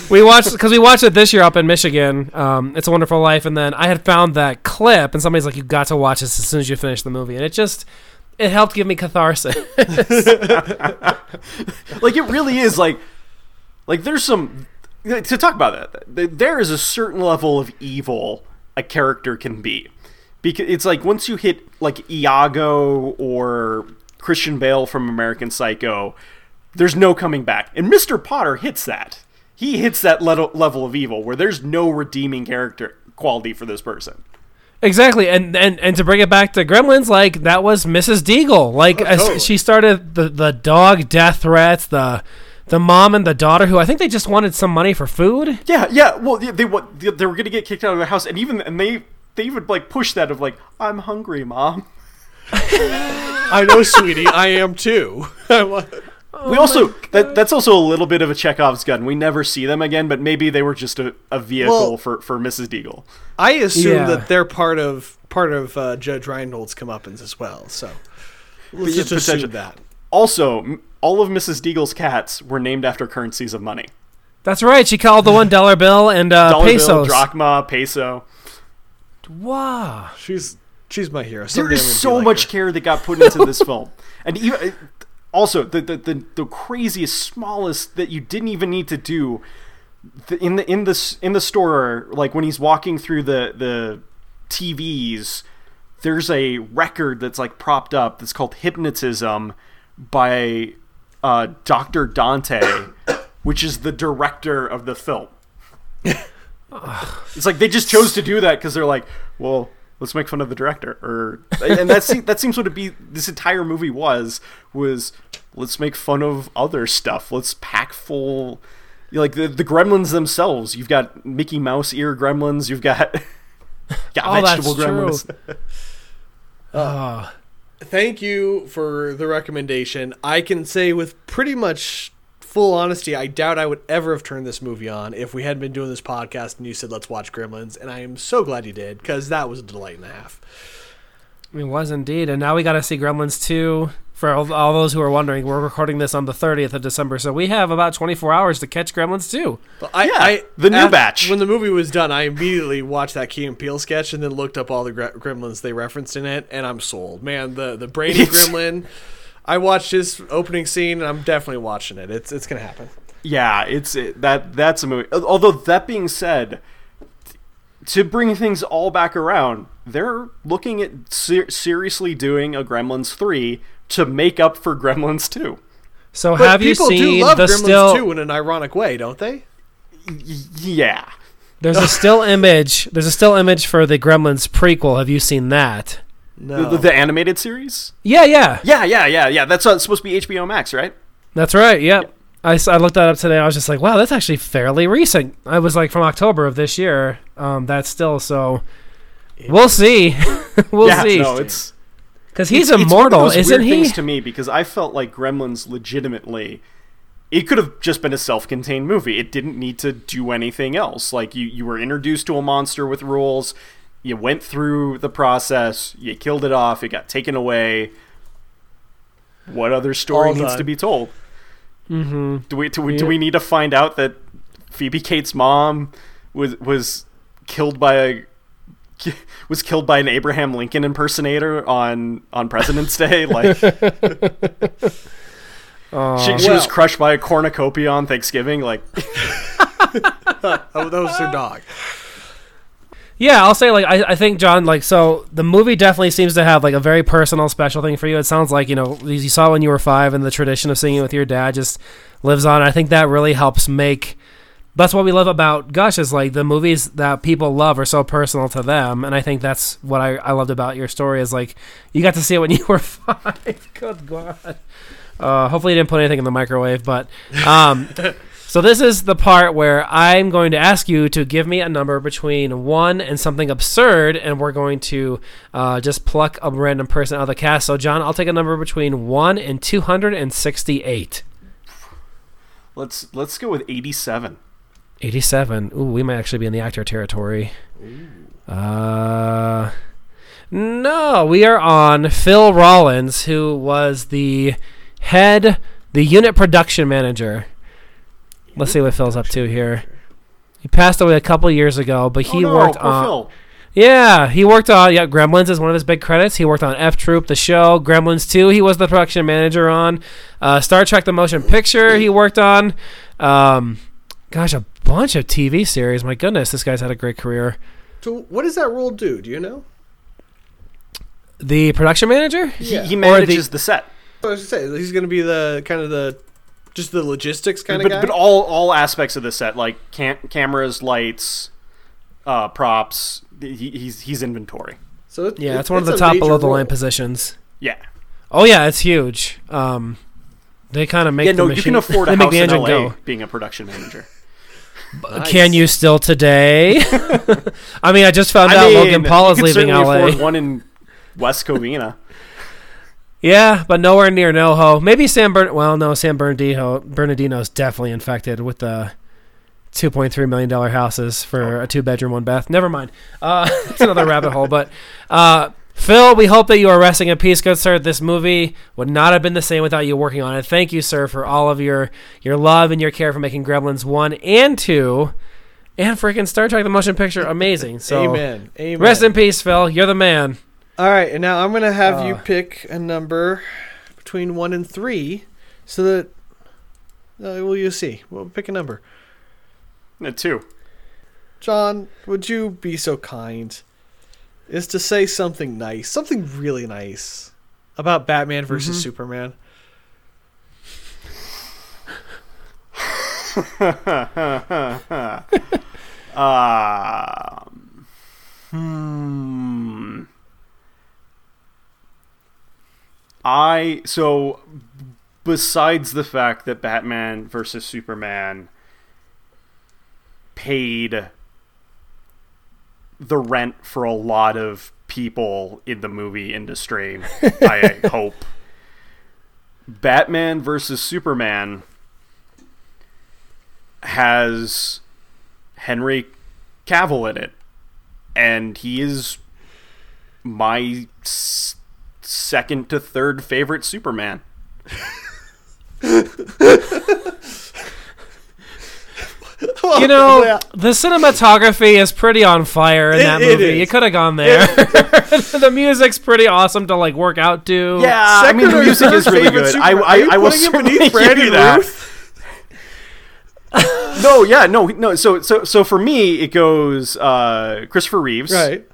we watched, because we watched it this year up in Michigan, um, It's a Wonderful Life, and then I had found that clip and somebody's like, you got to watch this as soon as you finish the movie. And it just, it helped give me catharsis. like it really is like like there's some to talk about that there is a certain level of evil a character can be because it's like once you hit like Iago or Christian Bale from American Psycho there's no coming back and Mr. Potter hits that he hits that level level of evil where there's no redeeming character quality for this person Exactly, and, and and to bring it back to Gremlins, like that was Mrs. Deagle. Like oh, as totally. she started the the dog death threats, the the mom and the daughter who I think they just wanted some money for food. Yeah, yeah. Well, they they, they were gonna get kicked out of their house, and even and they they even like push that of like, I'm hungry, mom. I know, sweetie. I am too. we also that that's also a little bit of a Chekhov's gun. We never see them again, but maybe they were just a, a vehicle Well- for for Mrs. Deagle. I assume Yeah. that they're part of part of uh, Judge Reinhold's comeuppance as well. So let's Yeah, just assume potential- that. Also, all of Mrs. Deagle's cats were named after currencies of money: That's right. She called the one dollar bill and uh, dollar bill, drachma, peso. Wow. She's she's my hero. There Someday is gonna be so like much her. care that got put into this film, and even also the, the the the craziest, smallest that you didn't even need to do the, in the in the in the store, like when he's walking through the the TVs. There's a record that's like propped up that's called Hypnotism by uh, Dr. Dante, which is the director of the film. It's like they just chose to do that because they're like, well, let's make fun of the director, or and that seems that seems what it be. This entire movie was was let's make fun of other stuff. Let's pack full, like the the Gremlins themselves. You've got Mickey Mouse ear Gremlins. You've got got Oh, vegetable true. Gremlins. Oh. Thank you for the recommendation. I can say with pretty much full honesty, I doubt I would ever have turned this movie on if we hadn't been doing this podcast and you said let's watch Gremlins, and I am so glad you did because that was a delight and a half. It was indeed. And now we got to see Gremlins 2. For all, all those who are wondering, we're recording this on the 30th of December, so we have about 24 hours to catch Gremlins 2. But I, Yeah, I, the new af- batch. When the movie was done, I immediately watched that Key and Peele sketch and then looked up all the gre- Gremlins they referenced in it, and I'm sold. Man, the the Brady Gremlin. I watched his opening scene, and I'm definitely watching it. It's it's gonna happen. Yeah, it's it, that that's a movie. Although that being said, to bring things all back around, they're looking at ser- seriously doing a Gremlins three to make up for Gremlins two. So But have you people do seen love the Gremlins still? too in an ironic way, don't they? Y- yeah, There's a still image. There's a still image for the Gremlins prequel. Have you seen that? No. the, the animated series. Yeah, yeah, Yeah, yeah, yeah, yeah. That's uh, supposed to be HBO Max, right? that's right. Yep. I I looked that up today. I was just like, wow, that's actually fairly recent. I was like from October of this year. Um, that's still so. We'll see. we'll yeah, see. no, it's Because he's it's- it's one of immortal, those isn't weird he? Things to me because I felt like Gremlins legitimately. It could have just been a self-contained movie. It didn't need to do anything else. Like you, you were introduced to a monster with rules. You went through the process. You killed it off. It got taken away. What other story All needs done. to be told? Mm-hmm. Do we do we, Yeah. do we need to find out that Phoebe Cates' mom was was killed by a was killed by an Abraham Lincoln impersonator on on President's Day? Like she, she was crushed by a cornucopia on Thanksgiving. Like oh, that was her dog. Yeah, I'll say like I, I think John like so the movie definitely seems to have like a very personal special thing for you. It sounds like you know you saw when you were five and the tradition of singing with your dad just lives on. I think that really helps make. That's what we love about Gush is like the movies that people love are so personal to them, and I think that's what I, I loved about your story is like you got to see it when you were five. Good God. Uh, hopefully you didn't put anything in the microwave, but um, so this is the part where I'm going to ask you to give me a number between one and something absurd, and we're going to uh, just pluck a random person out of the cast. So John, I'll take a number between one and two hundred and sixty-eight. let's let's go with eighty seven. 87. Ooh, we might actually be in the actor territory. Ooh. Uh, no, we are on Phil Rawlins, who was the head, the unit production manager. Let's see what Phil's up to here. He passed away a couple years ago, but he oh, no, worked on. Phil. Yeah, he worked on yeah, Gremlins is one of his big credits. He worked on F Troop, the show, Gremlins 2. He was the production manager on uh, Star Trek: The Motion Picture. He worked on, um, gosh, a bunch of TV series. My goodness, this guy's had a great career. So, what does that role do? Do you know? The production manager? He, Yeah. he Or manages the, set, I was gonna say he's going to be the kind of the just the logistics kind but, of guy. but all all aspects of the set, like cam- cameras, lights, uh, props. He, he's he's inventory. so it, Yeah, it- it's one of the top below the line positions. Yeah. Oh yeah, it's huge. Um, They kind of make Yeah, the no, machine, you can afford they a make house the in LA go. being a production manager. Nice. Can you still today? I mean, I just found I out mean, Logan Paul you is could leaving LA. one in West Covina. Yeah, but nowhere near NoHo. Maybe San Bern. Well, no, San Bernardino Bernardino's definitely infected with the two point three million dollar houses for a two bedroom, one bath. Never mind. Uh, it's another rabbit hole. But uh, Phil, we hope that you are resting in peace, good sir. This movie would not have been the same without you working on it. Thank you, sir, for all of your your love and your care for making Gremlins one and two, and freaking Star Trek the motion picture amazing. So Amen. Amen. rest in peace, Phil. You're the man. All right, and now I'm gonna have you Uh. pick a number between one and three, so that uh, well, you'll see. We'll pick a number. A two. John, would you be so kind as to say something nice, something really nice about Batman versus Mm-hmm. Superman? Um, hmm. I so besides the fact that Batman versus Superman paid the rent for a lot of people in the movie industry, I hope. Batman versus Superman has Henry Cavill in it, and he is my s- second to third favorite Superman. You know, the cinematography is pretty on fire in It- that movie. is. You could have gone there. the music's pretty awesome to like work out to. Yeah, I mean the music is really good. Super- I, Are I, you I will certainly beneath give you Brandon that. No, yeah, no, no. So, so, so for me, it goes uh, Christopher Reeves, Right.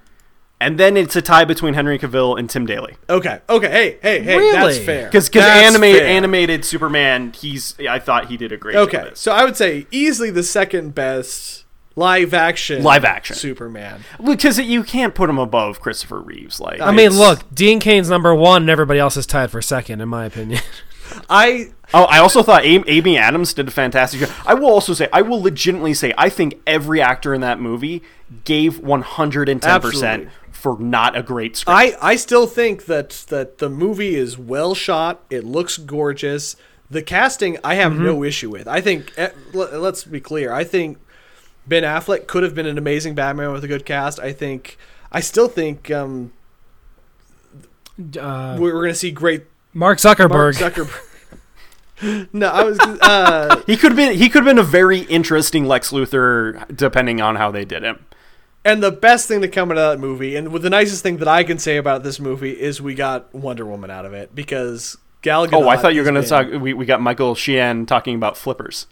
And then it's a tie between Henry Cavill and Tim Daly. Okay. Okay. Hey. Hey. Hey. That's fair. Because That's animated fair. animated Superman, he's I thought he did a great job. Okay, so I would say easily the second best live action Live action. Superman. because you can't put him above Christopher Reeves. Like I mean, look, Dean Cain's number one, and everybody else is tied for second, in my opinion. I Oh, I also thought Amy, Amy Adams did a fantastic job. I will also say, I will legitimately say, I think every actor in that movie gave 110% Absolutely. For not a great script. I I still think that that the movie is well shot. It looks gorgeous. The casting I have Mm-hmm. no issue with. I think eh, let- let's be clear. I think Ben Affleck could have been an amazing Batman with a good cast. I think I still think um, Uh, we're, we're going to see great Mark Mark Zuckerberg. Zuckerberg. no, I was uh, he could have been he could have been a very interesting Lex Luthor, depending on how they did him. And the best thing to come out of that movie, and the nicest thing that I can say about this movie, is we got Wonder Woman out of it because Gal Gadot. Oh, I thought you were going to talk. We, we got Michael Sheehan talking about flippers.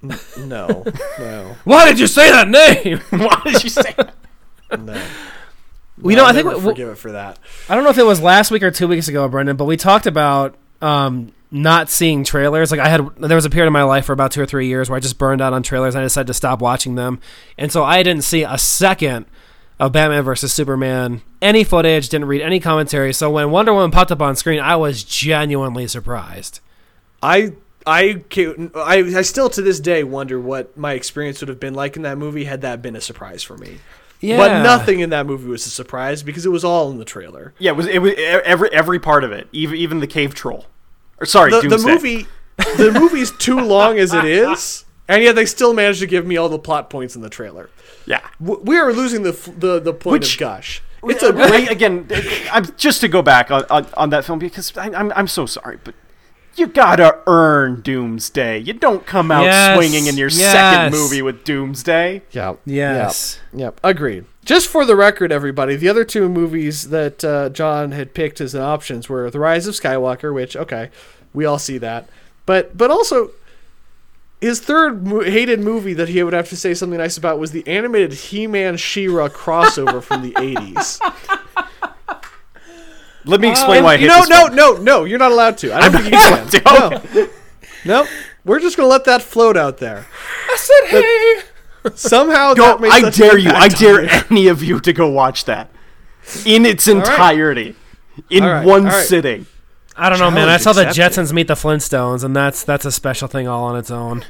No, no, Why did you say that name? Why did you say that? no. you know, I'll I think never w- forgive it for that. I don't know if it was last week or two weeks ago, Brendan, but we talked about um, not seeing trailers. Like I had, there was a period in my life for about two or three years where I just burned out on trailers and I decided to stop watching them, and so I didn't see a second of Batman versus Superman, any footage, didn't read any commentary. So when Wonder Woman popped up on screen, I was genuinely surprised. I. I, ca- I I still to this day wonder what my experience would have been like in that movie had that been a surprise for me. Yeah, But nothing in that movie was a surprise because it was all in the trailer. Yeah, it was it was e, every every part of it, even even the cave troll. Or sorry, The, the movie, the movie's too long as it is, and yet they still managed to give me all the plot points in the trailer. Yeah. We are losing the the the point Which- of gush. It's It's a great. great again. I'm just to go back on, on, on that film because I, I'm I'm so sorry, but you gotta earn Doomsday. You don't come out Yes, swinging in your yes. second movie with Doomsday. Yeah. Yes. Yep. Yep. Agreed. Just for the record, everybody, the other two movies that uh, John had picked as options were The Rise of Skywalker, which okay, we all see that, but but also his third mo- hated movie that he would have to say something nice about was the animated He-Man She-Ra crossover from the '80s. Let me explain And why I you hate know, this no, film. no, no, you're not allowed to. I don't think you can. allowed No. no, we're just gonna let that float out there. I said, hey. Somehow Go, that made I such dare you. I dare you. any of you to go watch that in its entirety in All right, one all right. sitting. I don't know, man. I Challenge saw the. Jetsons meet the Flintstones, and that's that's a special thing all on its own.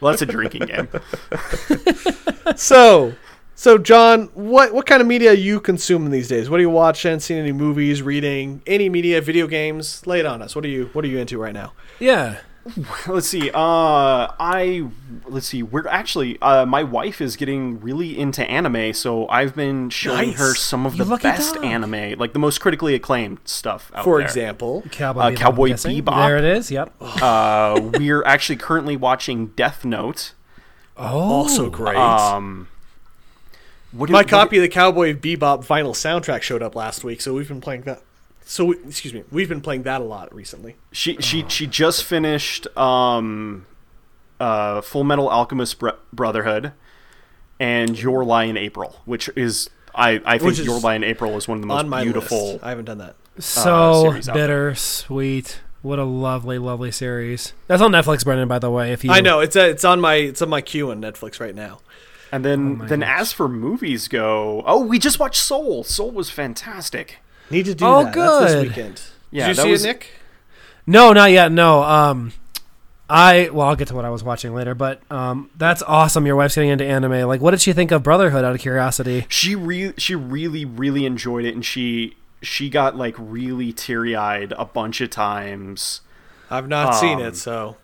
Well, that's a drinking game. So, so John, what what kind of media are you consuming these days? What are you watching? Seeing any movies, reading, any media, video games? Lay it on us. What are you What are you into right now? Yeah. let's see. Uh, I let's see. We're actually uh, my wife is getting really into anime, so I've been showing Nice. her some of You the best dog. anime, like the most critically acclaimed stuff out For there. example, Cowboy, Uh, Bebop, Cowboy Bebop. There it is. Yep. Uh, we're actually currently watching Death Note. Oh, also great. Um, what My what do- copy of the Cowboy Bebop vinyl soundtrack showed up last week, so we've been playing that. So we, excuse me, we've been playing that a lot recently. She she she just finished um, uh, Full Metal Alchemist Br- Brotherhood and Your Lie in April, which is I I think Your Lie in April is one of the most on my beautiful. list. I haven't done that. so series out there. bittersweet. What a lovely, lovely series. That's on Netflix, Brendan. By the way, if you I know it's a, it's on my it's on my queue on Netflix right now. And then my then gosh. as for movies go, oh, we just watched Soul. Soul was fantastic. Need to do Oh, that. That's this good. weekend. Yeah, Did you that see was- it, Nick? No, not yet. No. Um, I well, I'll get to what I was watching later, but um, that's awesome. Your wife's getting into anime. Like, what did she think of Brotherhood? Out of curiosity. She re- she really really enjoyed it, and she she got like really teary eyed a bunch of times. I've not seen Um, it, so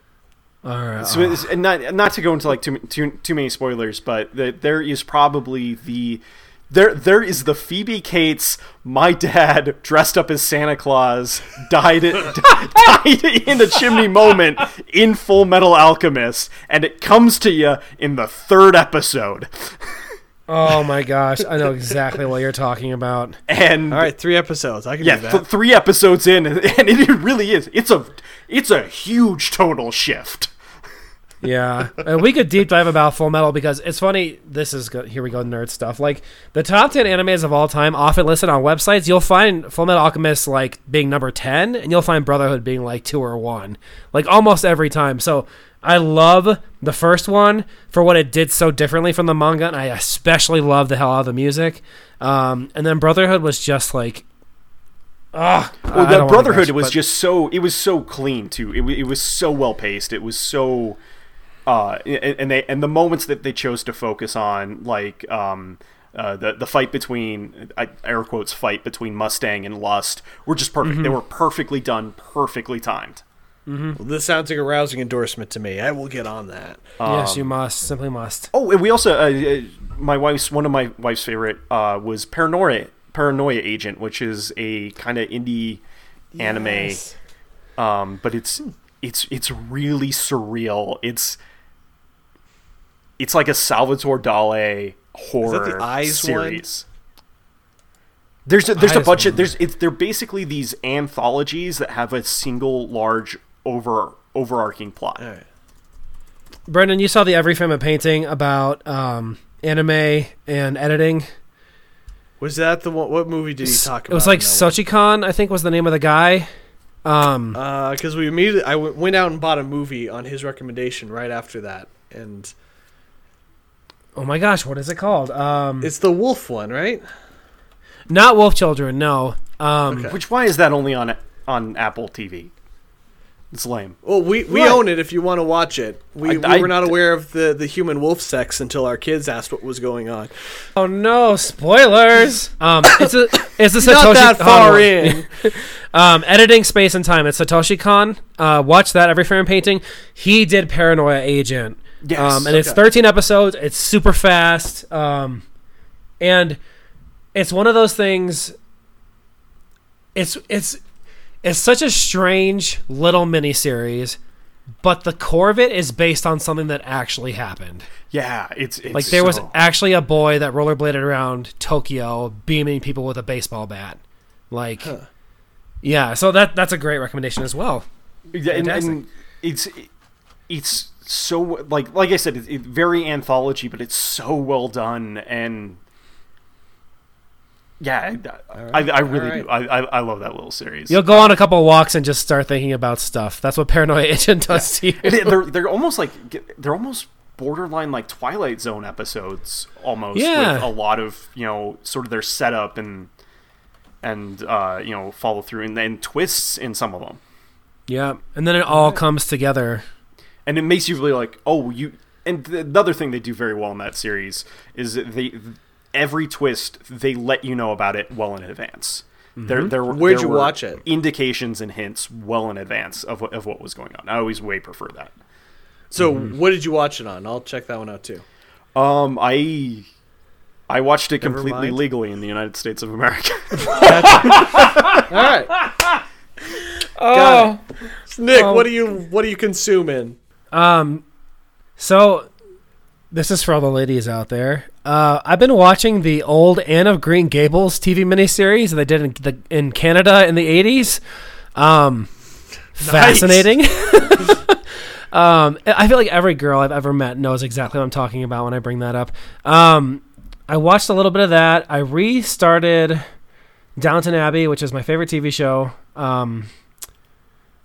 All right. So and not not to go into like too too too many spoilers, but the, there is probably the there there is the Phoebe Cates. My dad dressed up as Santa Claus died it died in the chimney moment in Full Metal Alchemist, and it comes to you in the third episode. oh my gosh, I know exactly what you're talking about. And all right, three episodes. I can yeah, do that. th- three episodes in, and it really is. It's a it's a huge tonal shift. Yeah, and we could deep dive about Full Metal because it's funny. This is good. Here we go, nerd stuff. Like the top ten animes of all time, often listed on websites. You'll find Full Metal Alchemist like being number ten, and you'll find Brotherhood being like two or one, like almost every time. So I love the first one for what it did so differently from the manga, and I especially love the hell out of the music. Um, and then Brotherhood was just like. Ah, I- I Well, the Brotherhood gush, was but- just so it was so clean too. It, it was so well paced. It was so uh and, and they and the moments that they chose to focus on like um uh, the the fight between I, air quotes fight between Mustang and Lust were just perfect. Mm-hmm. They were perfectly done, perfectly timed. Well, this sounds like a rousing endorsement to me. I will get on that. yes, um, you must simply must. Oh, and we also uh, uh, my wife's one of my wife's favorite uh, was Paranoia Paranoia Agent, which is a kind of indie anime. Yes. um, but it's it's it's really surreal. It's it's like a Salvatore Dali horror Eyes series. There's a, there's a Eyes bunch of there's it's they're basically these anthologies that have a single large over overarching plot. All right. Brendan, you saw the Every Frame of Painting about um, anime and editing. Was that the one? What movie did he talk about? It was like in that? Satoshi Kon, I think was the name of the guy. Um, because we immediately I w- went out and bought a movie on his recommendation right after that, and oh my gosh, what is it called? Um, it's the Wolf one, right? not Wolf Children, no. Um, Okay. Which why is that only on on Apple TV? It's lame. Well, we, we Right. own it if you want to watch it. We, I- we I- were not aware of the, the human wolf sex until our kids asked what was going on. Oh no, spoilers! Um, it's a it's a Satoshi Not that far one. in. um, editing space and time. It's Satoshi Kon. Uh, watch that every frame painting. He did Paranoia Agent. Yes, um, and it's 13 episodes. It's super fast. Um, and it's one of those things. It's it's it's such a strange little miniseries, but the core of it is based on something that actually happened. Yeah, it's, it's Like there was actually a boy that rollerbladed around Tokyo, beaming people with a baseball bat. Like, yeah. So that that's a great recommendation as well. Yeah, and, and it's it's so like like I said, it's it, very anthology, but it's so well done, and yeah, I, I, I really All do. I, I I love that little series. You'll go on a couple walks and just start thinking about stuff. That's what Paranoia Agent does to you. They- they're they're almost like they're almost borderline like Twilight Zone episodes almost Yeah. with a lot of you know sort of their setup and and uh, you know follow through and then twists in some of them Yeah, and then it all comes together. And it makes you really like oh you and th- another thing they do very well in that series is that they every twist they let you know about it well in advance there, there, Where'd there you were watch it? indications and hints well in advance of what, of what was going on i always way prefer that So, Mm-hmm. what did you watch it on? I'll check that one out too. um i i watched it Never completely mind. legally in the united states of america All right, Oh, Nick, Um, what do you what are you consuming? Um, so this is for all the ladies out there. Uh, I've been watching the old Anne of Green Gables TV miniseries that they did in, the, in Canada in the '80s. Um, fascinating. um, I feel like every girl I've ever met knows exactly what I'm talking about when I bring that up. Um, I watched a little bit of that. I restarted Downton Abbey, which is my favorite TV show. Um,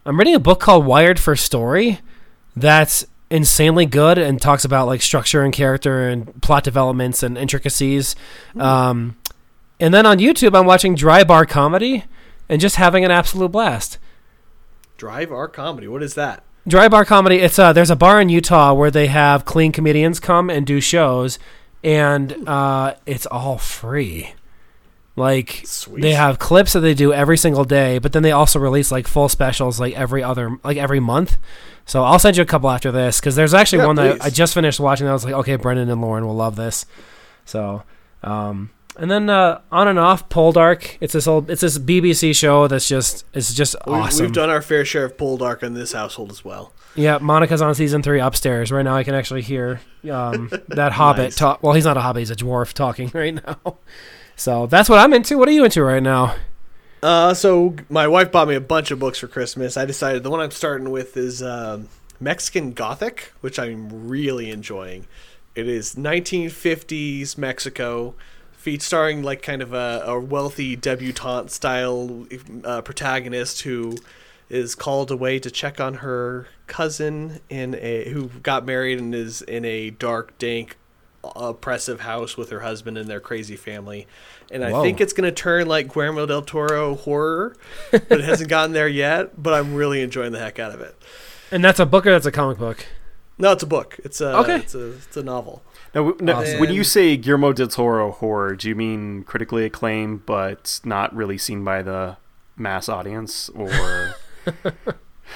I'm reading a book called Wired for Story that's insanely good and talks about like structure and character and plot developments and intricacies. Um, and then on YouTube, I'm watching Dry Bar Comedy and just having an absolute blast. Dry Bar comedy. What is that? Dry Bar Comedy. It's uh, there's a bar in Utah where they have clean comedians come and do shows, and uh, it's all free. Like Sweet. they have clips that they do every single day, but then they also release like full specials like every other like every month. So I'll send you a couple after this because there's actually Yeah, one that. I just finished watching. That I was like, okay, Brendan and Lauren will love this. So, um, and then uh, on and off, Poldark. It's this old, it's this BBC show that's just it's just We- awesome. We've done our fair share of Poldark in this household as well. Yeah, Monica's on season three upstairs right now. I can actually hear um, that Hobbit Nice. talk. Well, he's not a Hobbit; he's a dwarf talking right now. So that's what I'm into. What are you into right now? Uh, so my wife bought me a bunch of books for Christmas. I decided the one I'm starting with is um, Mexican Gothic, which I'm really enjoying. It is 1950s Mexico, feat starring like kind of a, a wealthy debutante style uh, protagonist who is called away to check on her cousin in a who got married and is in a dark, dank, oppressive house with her husband and their crazy family. And I think it's going to turn like Guillermo del Toro horror, but it hasn't gotten there yet. But I'm really enjoying the heck out of it. And that's a book or that's a comic book? No, it's a book. It's a Okay. It's a it's a novel. Now, now, Awesome. when you say Guillermo del Toro horror, do you mean critically acclaimed but not really seen by the mass audience, or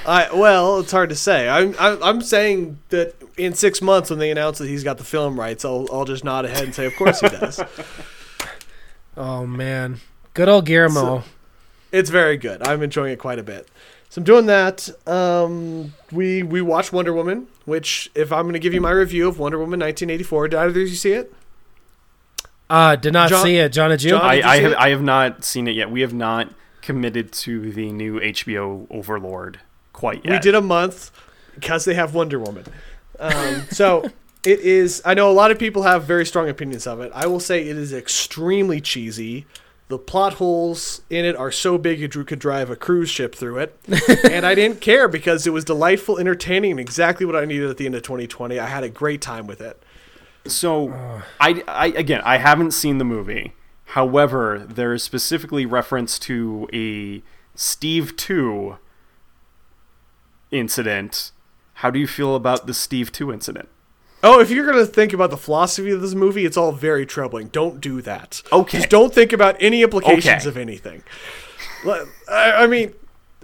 I well, it's hard to say. I'm I'm, I'm saying that in six months when they announce that he's got the film rights, I'll I'll just nod ahead and say, of course he does. Oh man, good old Guillermo. It's very good. I'm enjoying it quite a bit. So I'm doing that. Um, we we watched Wonder Woman, which if I'm going to give you my review of Wonder Woman 1984, did either of you see it? uh, did not John- see it. John, did you? John- I, did you I see have it? I have not seen it yet. We have not committed to the new HBO Overlord quite yet. We did a month because they have Wonder Woman. Um, so it is. I know a lot of people have very strong opinions of it. I will say it is extremely cheesy. The plot holes in it are so big you drew- could drive a cruise ship through it, and I didn't care because it was delightful, entertaining, and exactly what I needed at the end of 2020. I had a great time with it. So, I, I again, I haven't seen the movie. However, there is specifically reference to a Steve Two incident. How do you feel about the Steve Two incident? Oh, if you're gonna think about the philosophy of this movie, it's all very troubling. Don't do that. Okay. Just don't think about any implications Okay. of anything. Let- I, I mean,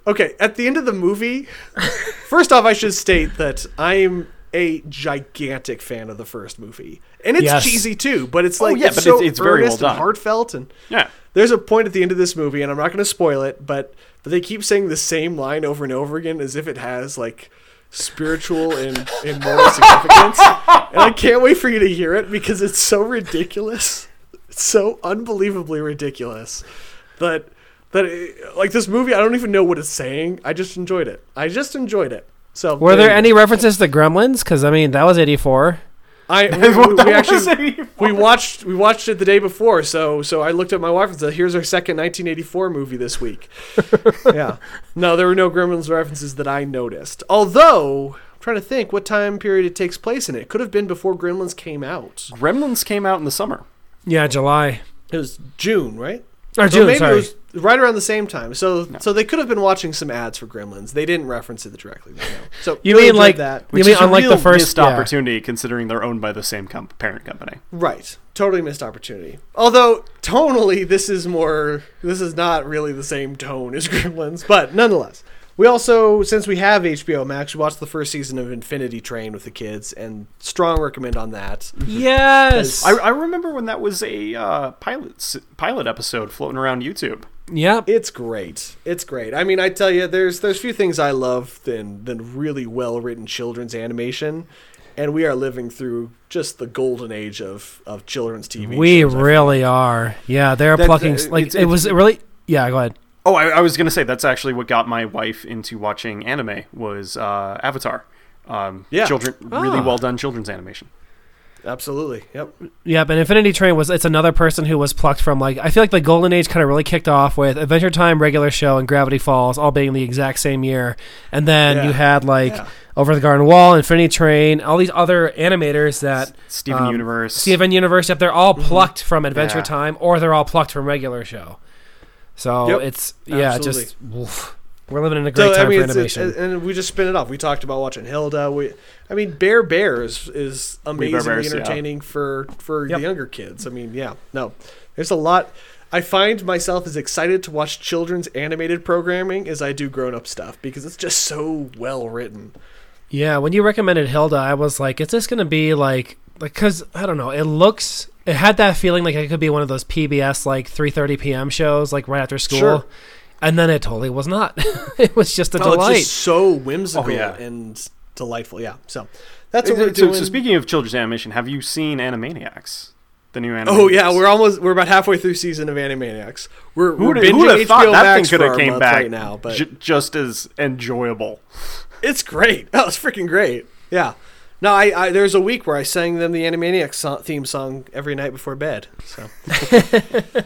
okay. At the end of the movie, first off, I should state that I'm a gigantic fan of the first movie, and it's Yes. cheesy too. But it's Oh, like yeah, it's but so it's- it's very well earnest and done. heartfelt, and Yeah. there's a point at the end of this movie, and I'm not going to spoil it, but but they keep saying the same line over and over again as if it has like spiritual and, and moral significance. And I can't wait for you to hear it because it's so ridiculous. It's so unbelievably ridiculous that that it, like this movie, I don't even know what it's saying. I just enjoyed it. I just enjoyed it. So Were there any references to Gremlins? Because I mean, that was '84. I we, we, we actually we watched we watched it the day before, so so I looked at my wife and said, "Here's our second 1984 movie this week." yeah, no, there were no Gremlins references that I noticed. Although I'm trying to think what time period it takes place in. It could have been before Gremlins came out. Gremlins came out in the summer. Yeah, July It was June, right? or So June. maybe sorry. it was, it right around the same time. So so they could have been watching some ads for Gremlins. They didn't reference it directly. No. So You really mean like- that? You mean unlike the first- missed yeah. opportunity, considering they're owned by the same com- parent company. Right. Totally missed opportunity. Although tonally, this is more. This is not really the same tone as Gremlins, but nonetheless. We also, since we have HBO Max, we watched the first season of Infinity Train with the kids, and strong recommend on that. Yes. I, I remember when that was a uh, pilot pilot episode floating around YouTube. yep. It's great. It's great. I mean, I tell you, there's there's few things I love than than really well written children's animation, and we are living through just the golden age of of children's TV. We shows, really are. Yeah, they're That's, plucking uh, like it's- it was really. Yeah, go ahead. Oh, I, I was gonna say that's actually what got my wife into watching anime was uh, Avatar. Um, Yeah. children really Ah. well done children's animation. Absolutely. Yep. Yeah, but Infinity Train was it's another person who was plucked from like I feel like the golden age kind of really kicked off with Adventure Time, regular show, and Gravity Falls all being the exact same year, and then Yeah. you had like Yeah. Over the Garden Wall, Infinity Train, all these other animators that Steven um, Universe. Steven Universe, yep, they're all plucked from Adventure Yeah. Time or they're all plucked from regular show. So Yep, it's yeah, absolutely. just oof. we're living in a great So, time I mean, for it's, it's, animation. and we just spin it off. We talked about watching Hilda. We, I mean, Bear Bear is, is Bear amazingly Bears, yeah. entertaining for for Yep. the younger kids. I mean, yeah, no, there's a lot. I find myself as excited to watch children's animated programming as I do grown up stuff because it's just so well written. Yeah, when you recommended Hilda, I was like, is this going to be like, like, cause I don't know, it looks, it had that feeling like it could be one of those PBS like 3:30 p.m. shows, like right after school, Sure. and then it totally was not. it was just a Oh, delight. it's just so whimsical Oh, yeah. and delightful. Yeah, so that's what we're so, doing. so speaking of children's animation, have you seen Animaniacs? The new Animaniacs. Oh yeah, we're almost we're about halfway through season of Animaniacs. We're, Who we're would binging have thought that Max thing could have came back right now, but j- just as enjoyable? It's great. Oh, it's freaking great. Yeah. No, I, I there's a week where I sang them the Animaniacs so- theme song every night before bed. So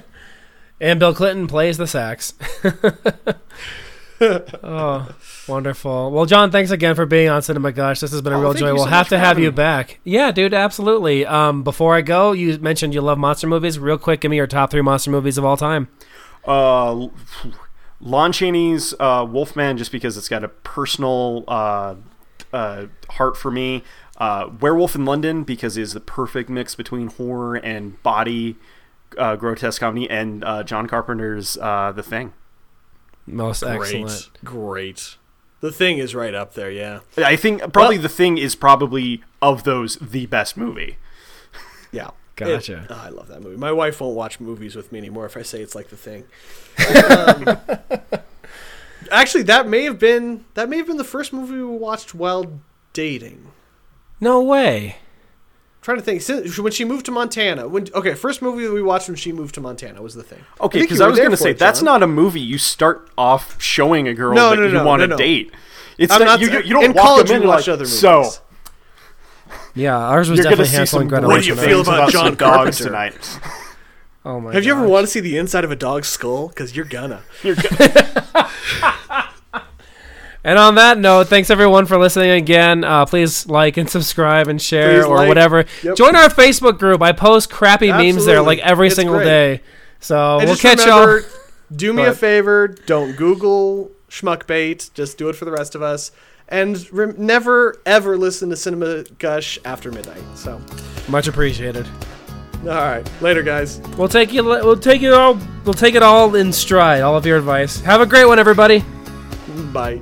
and Bill Clinton plays the sax. oh, wonderful. Well, John, thanks again for being on Cinema Gosh. This has been a Oh, real joy. We'll so have to have you me. back. Yeah, dude, absolutely. Um, before I go, you mentioned you love monster movies. Real quick, give me your top three monster movies of all time. Uh, Lon Chaney's uh, Wolfman, just because it's got a personal uh, uh, heart for me. Uh, Werewolf in London, because it's the perfect mix between horror and body uh, grotesque comedy, and uh, John Carpenter's uh, The Thing. Most great, excellent. great. The thing is right up there. Yeah. I think probably Well- The Thing is probably of those the best movie. Yeah. Gotcha. It- oh, I love that movie. My wife won't watch movies with me anymore if I say it's like the thing. um, actually, that may have been that may have been the first movie we watched while dating. No way. I'm trying to think since when she moved to Montana. When okay, first movie that we watched when she moved to Montana was the thing. Okay, because you I was going to say it, that's not a movie you start off showing a girl No, that no, you no, want to no, no. date. It's not, not. you, you don't in walk college them in we and watched like, other movies. so Yeah, ours was you're definitely see Hansel and Gretel. What do you feel about John dogs Carpenter? tonight? Oh my. Have you ever wanted to see the inside of a dog's skull? Because you're gonna. You're go- And on that note, thanks everyone for listening again. Uh, please like and subscribe and share Please or like. whatever. Yep. Join our Facebook group. I post crappy memes there like every It's single great. day. So And we'll catch remember, y'all. Do me a favor. Don't Google schmuck bait. Just do it for the rest of us. And rem- never ever listen to Cinema Gush after midnight. So, Much appreciated. all right, later, guys. We'll take you. We'll take it all. We'll take it all in stride. All of your advice. Have a great one, everybody. Bye.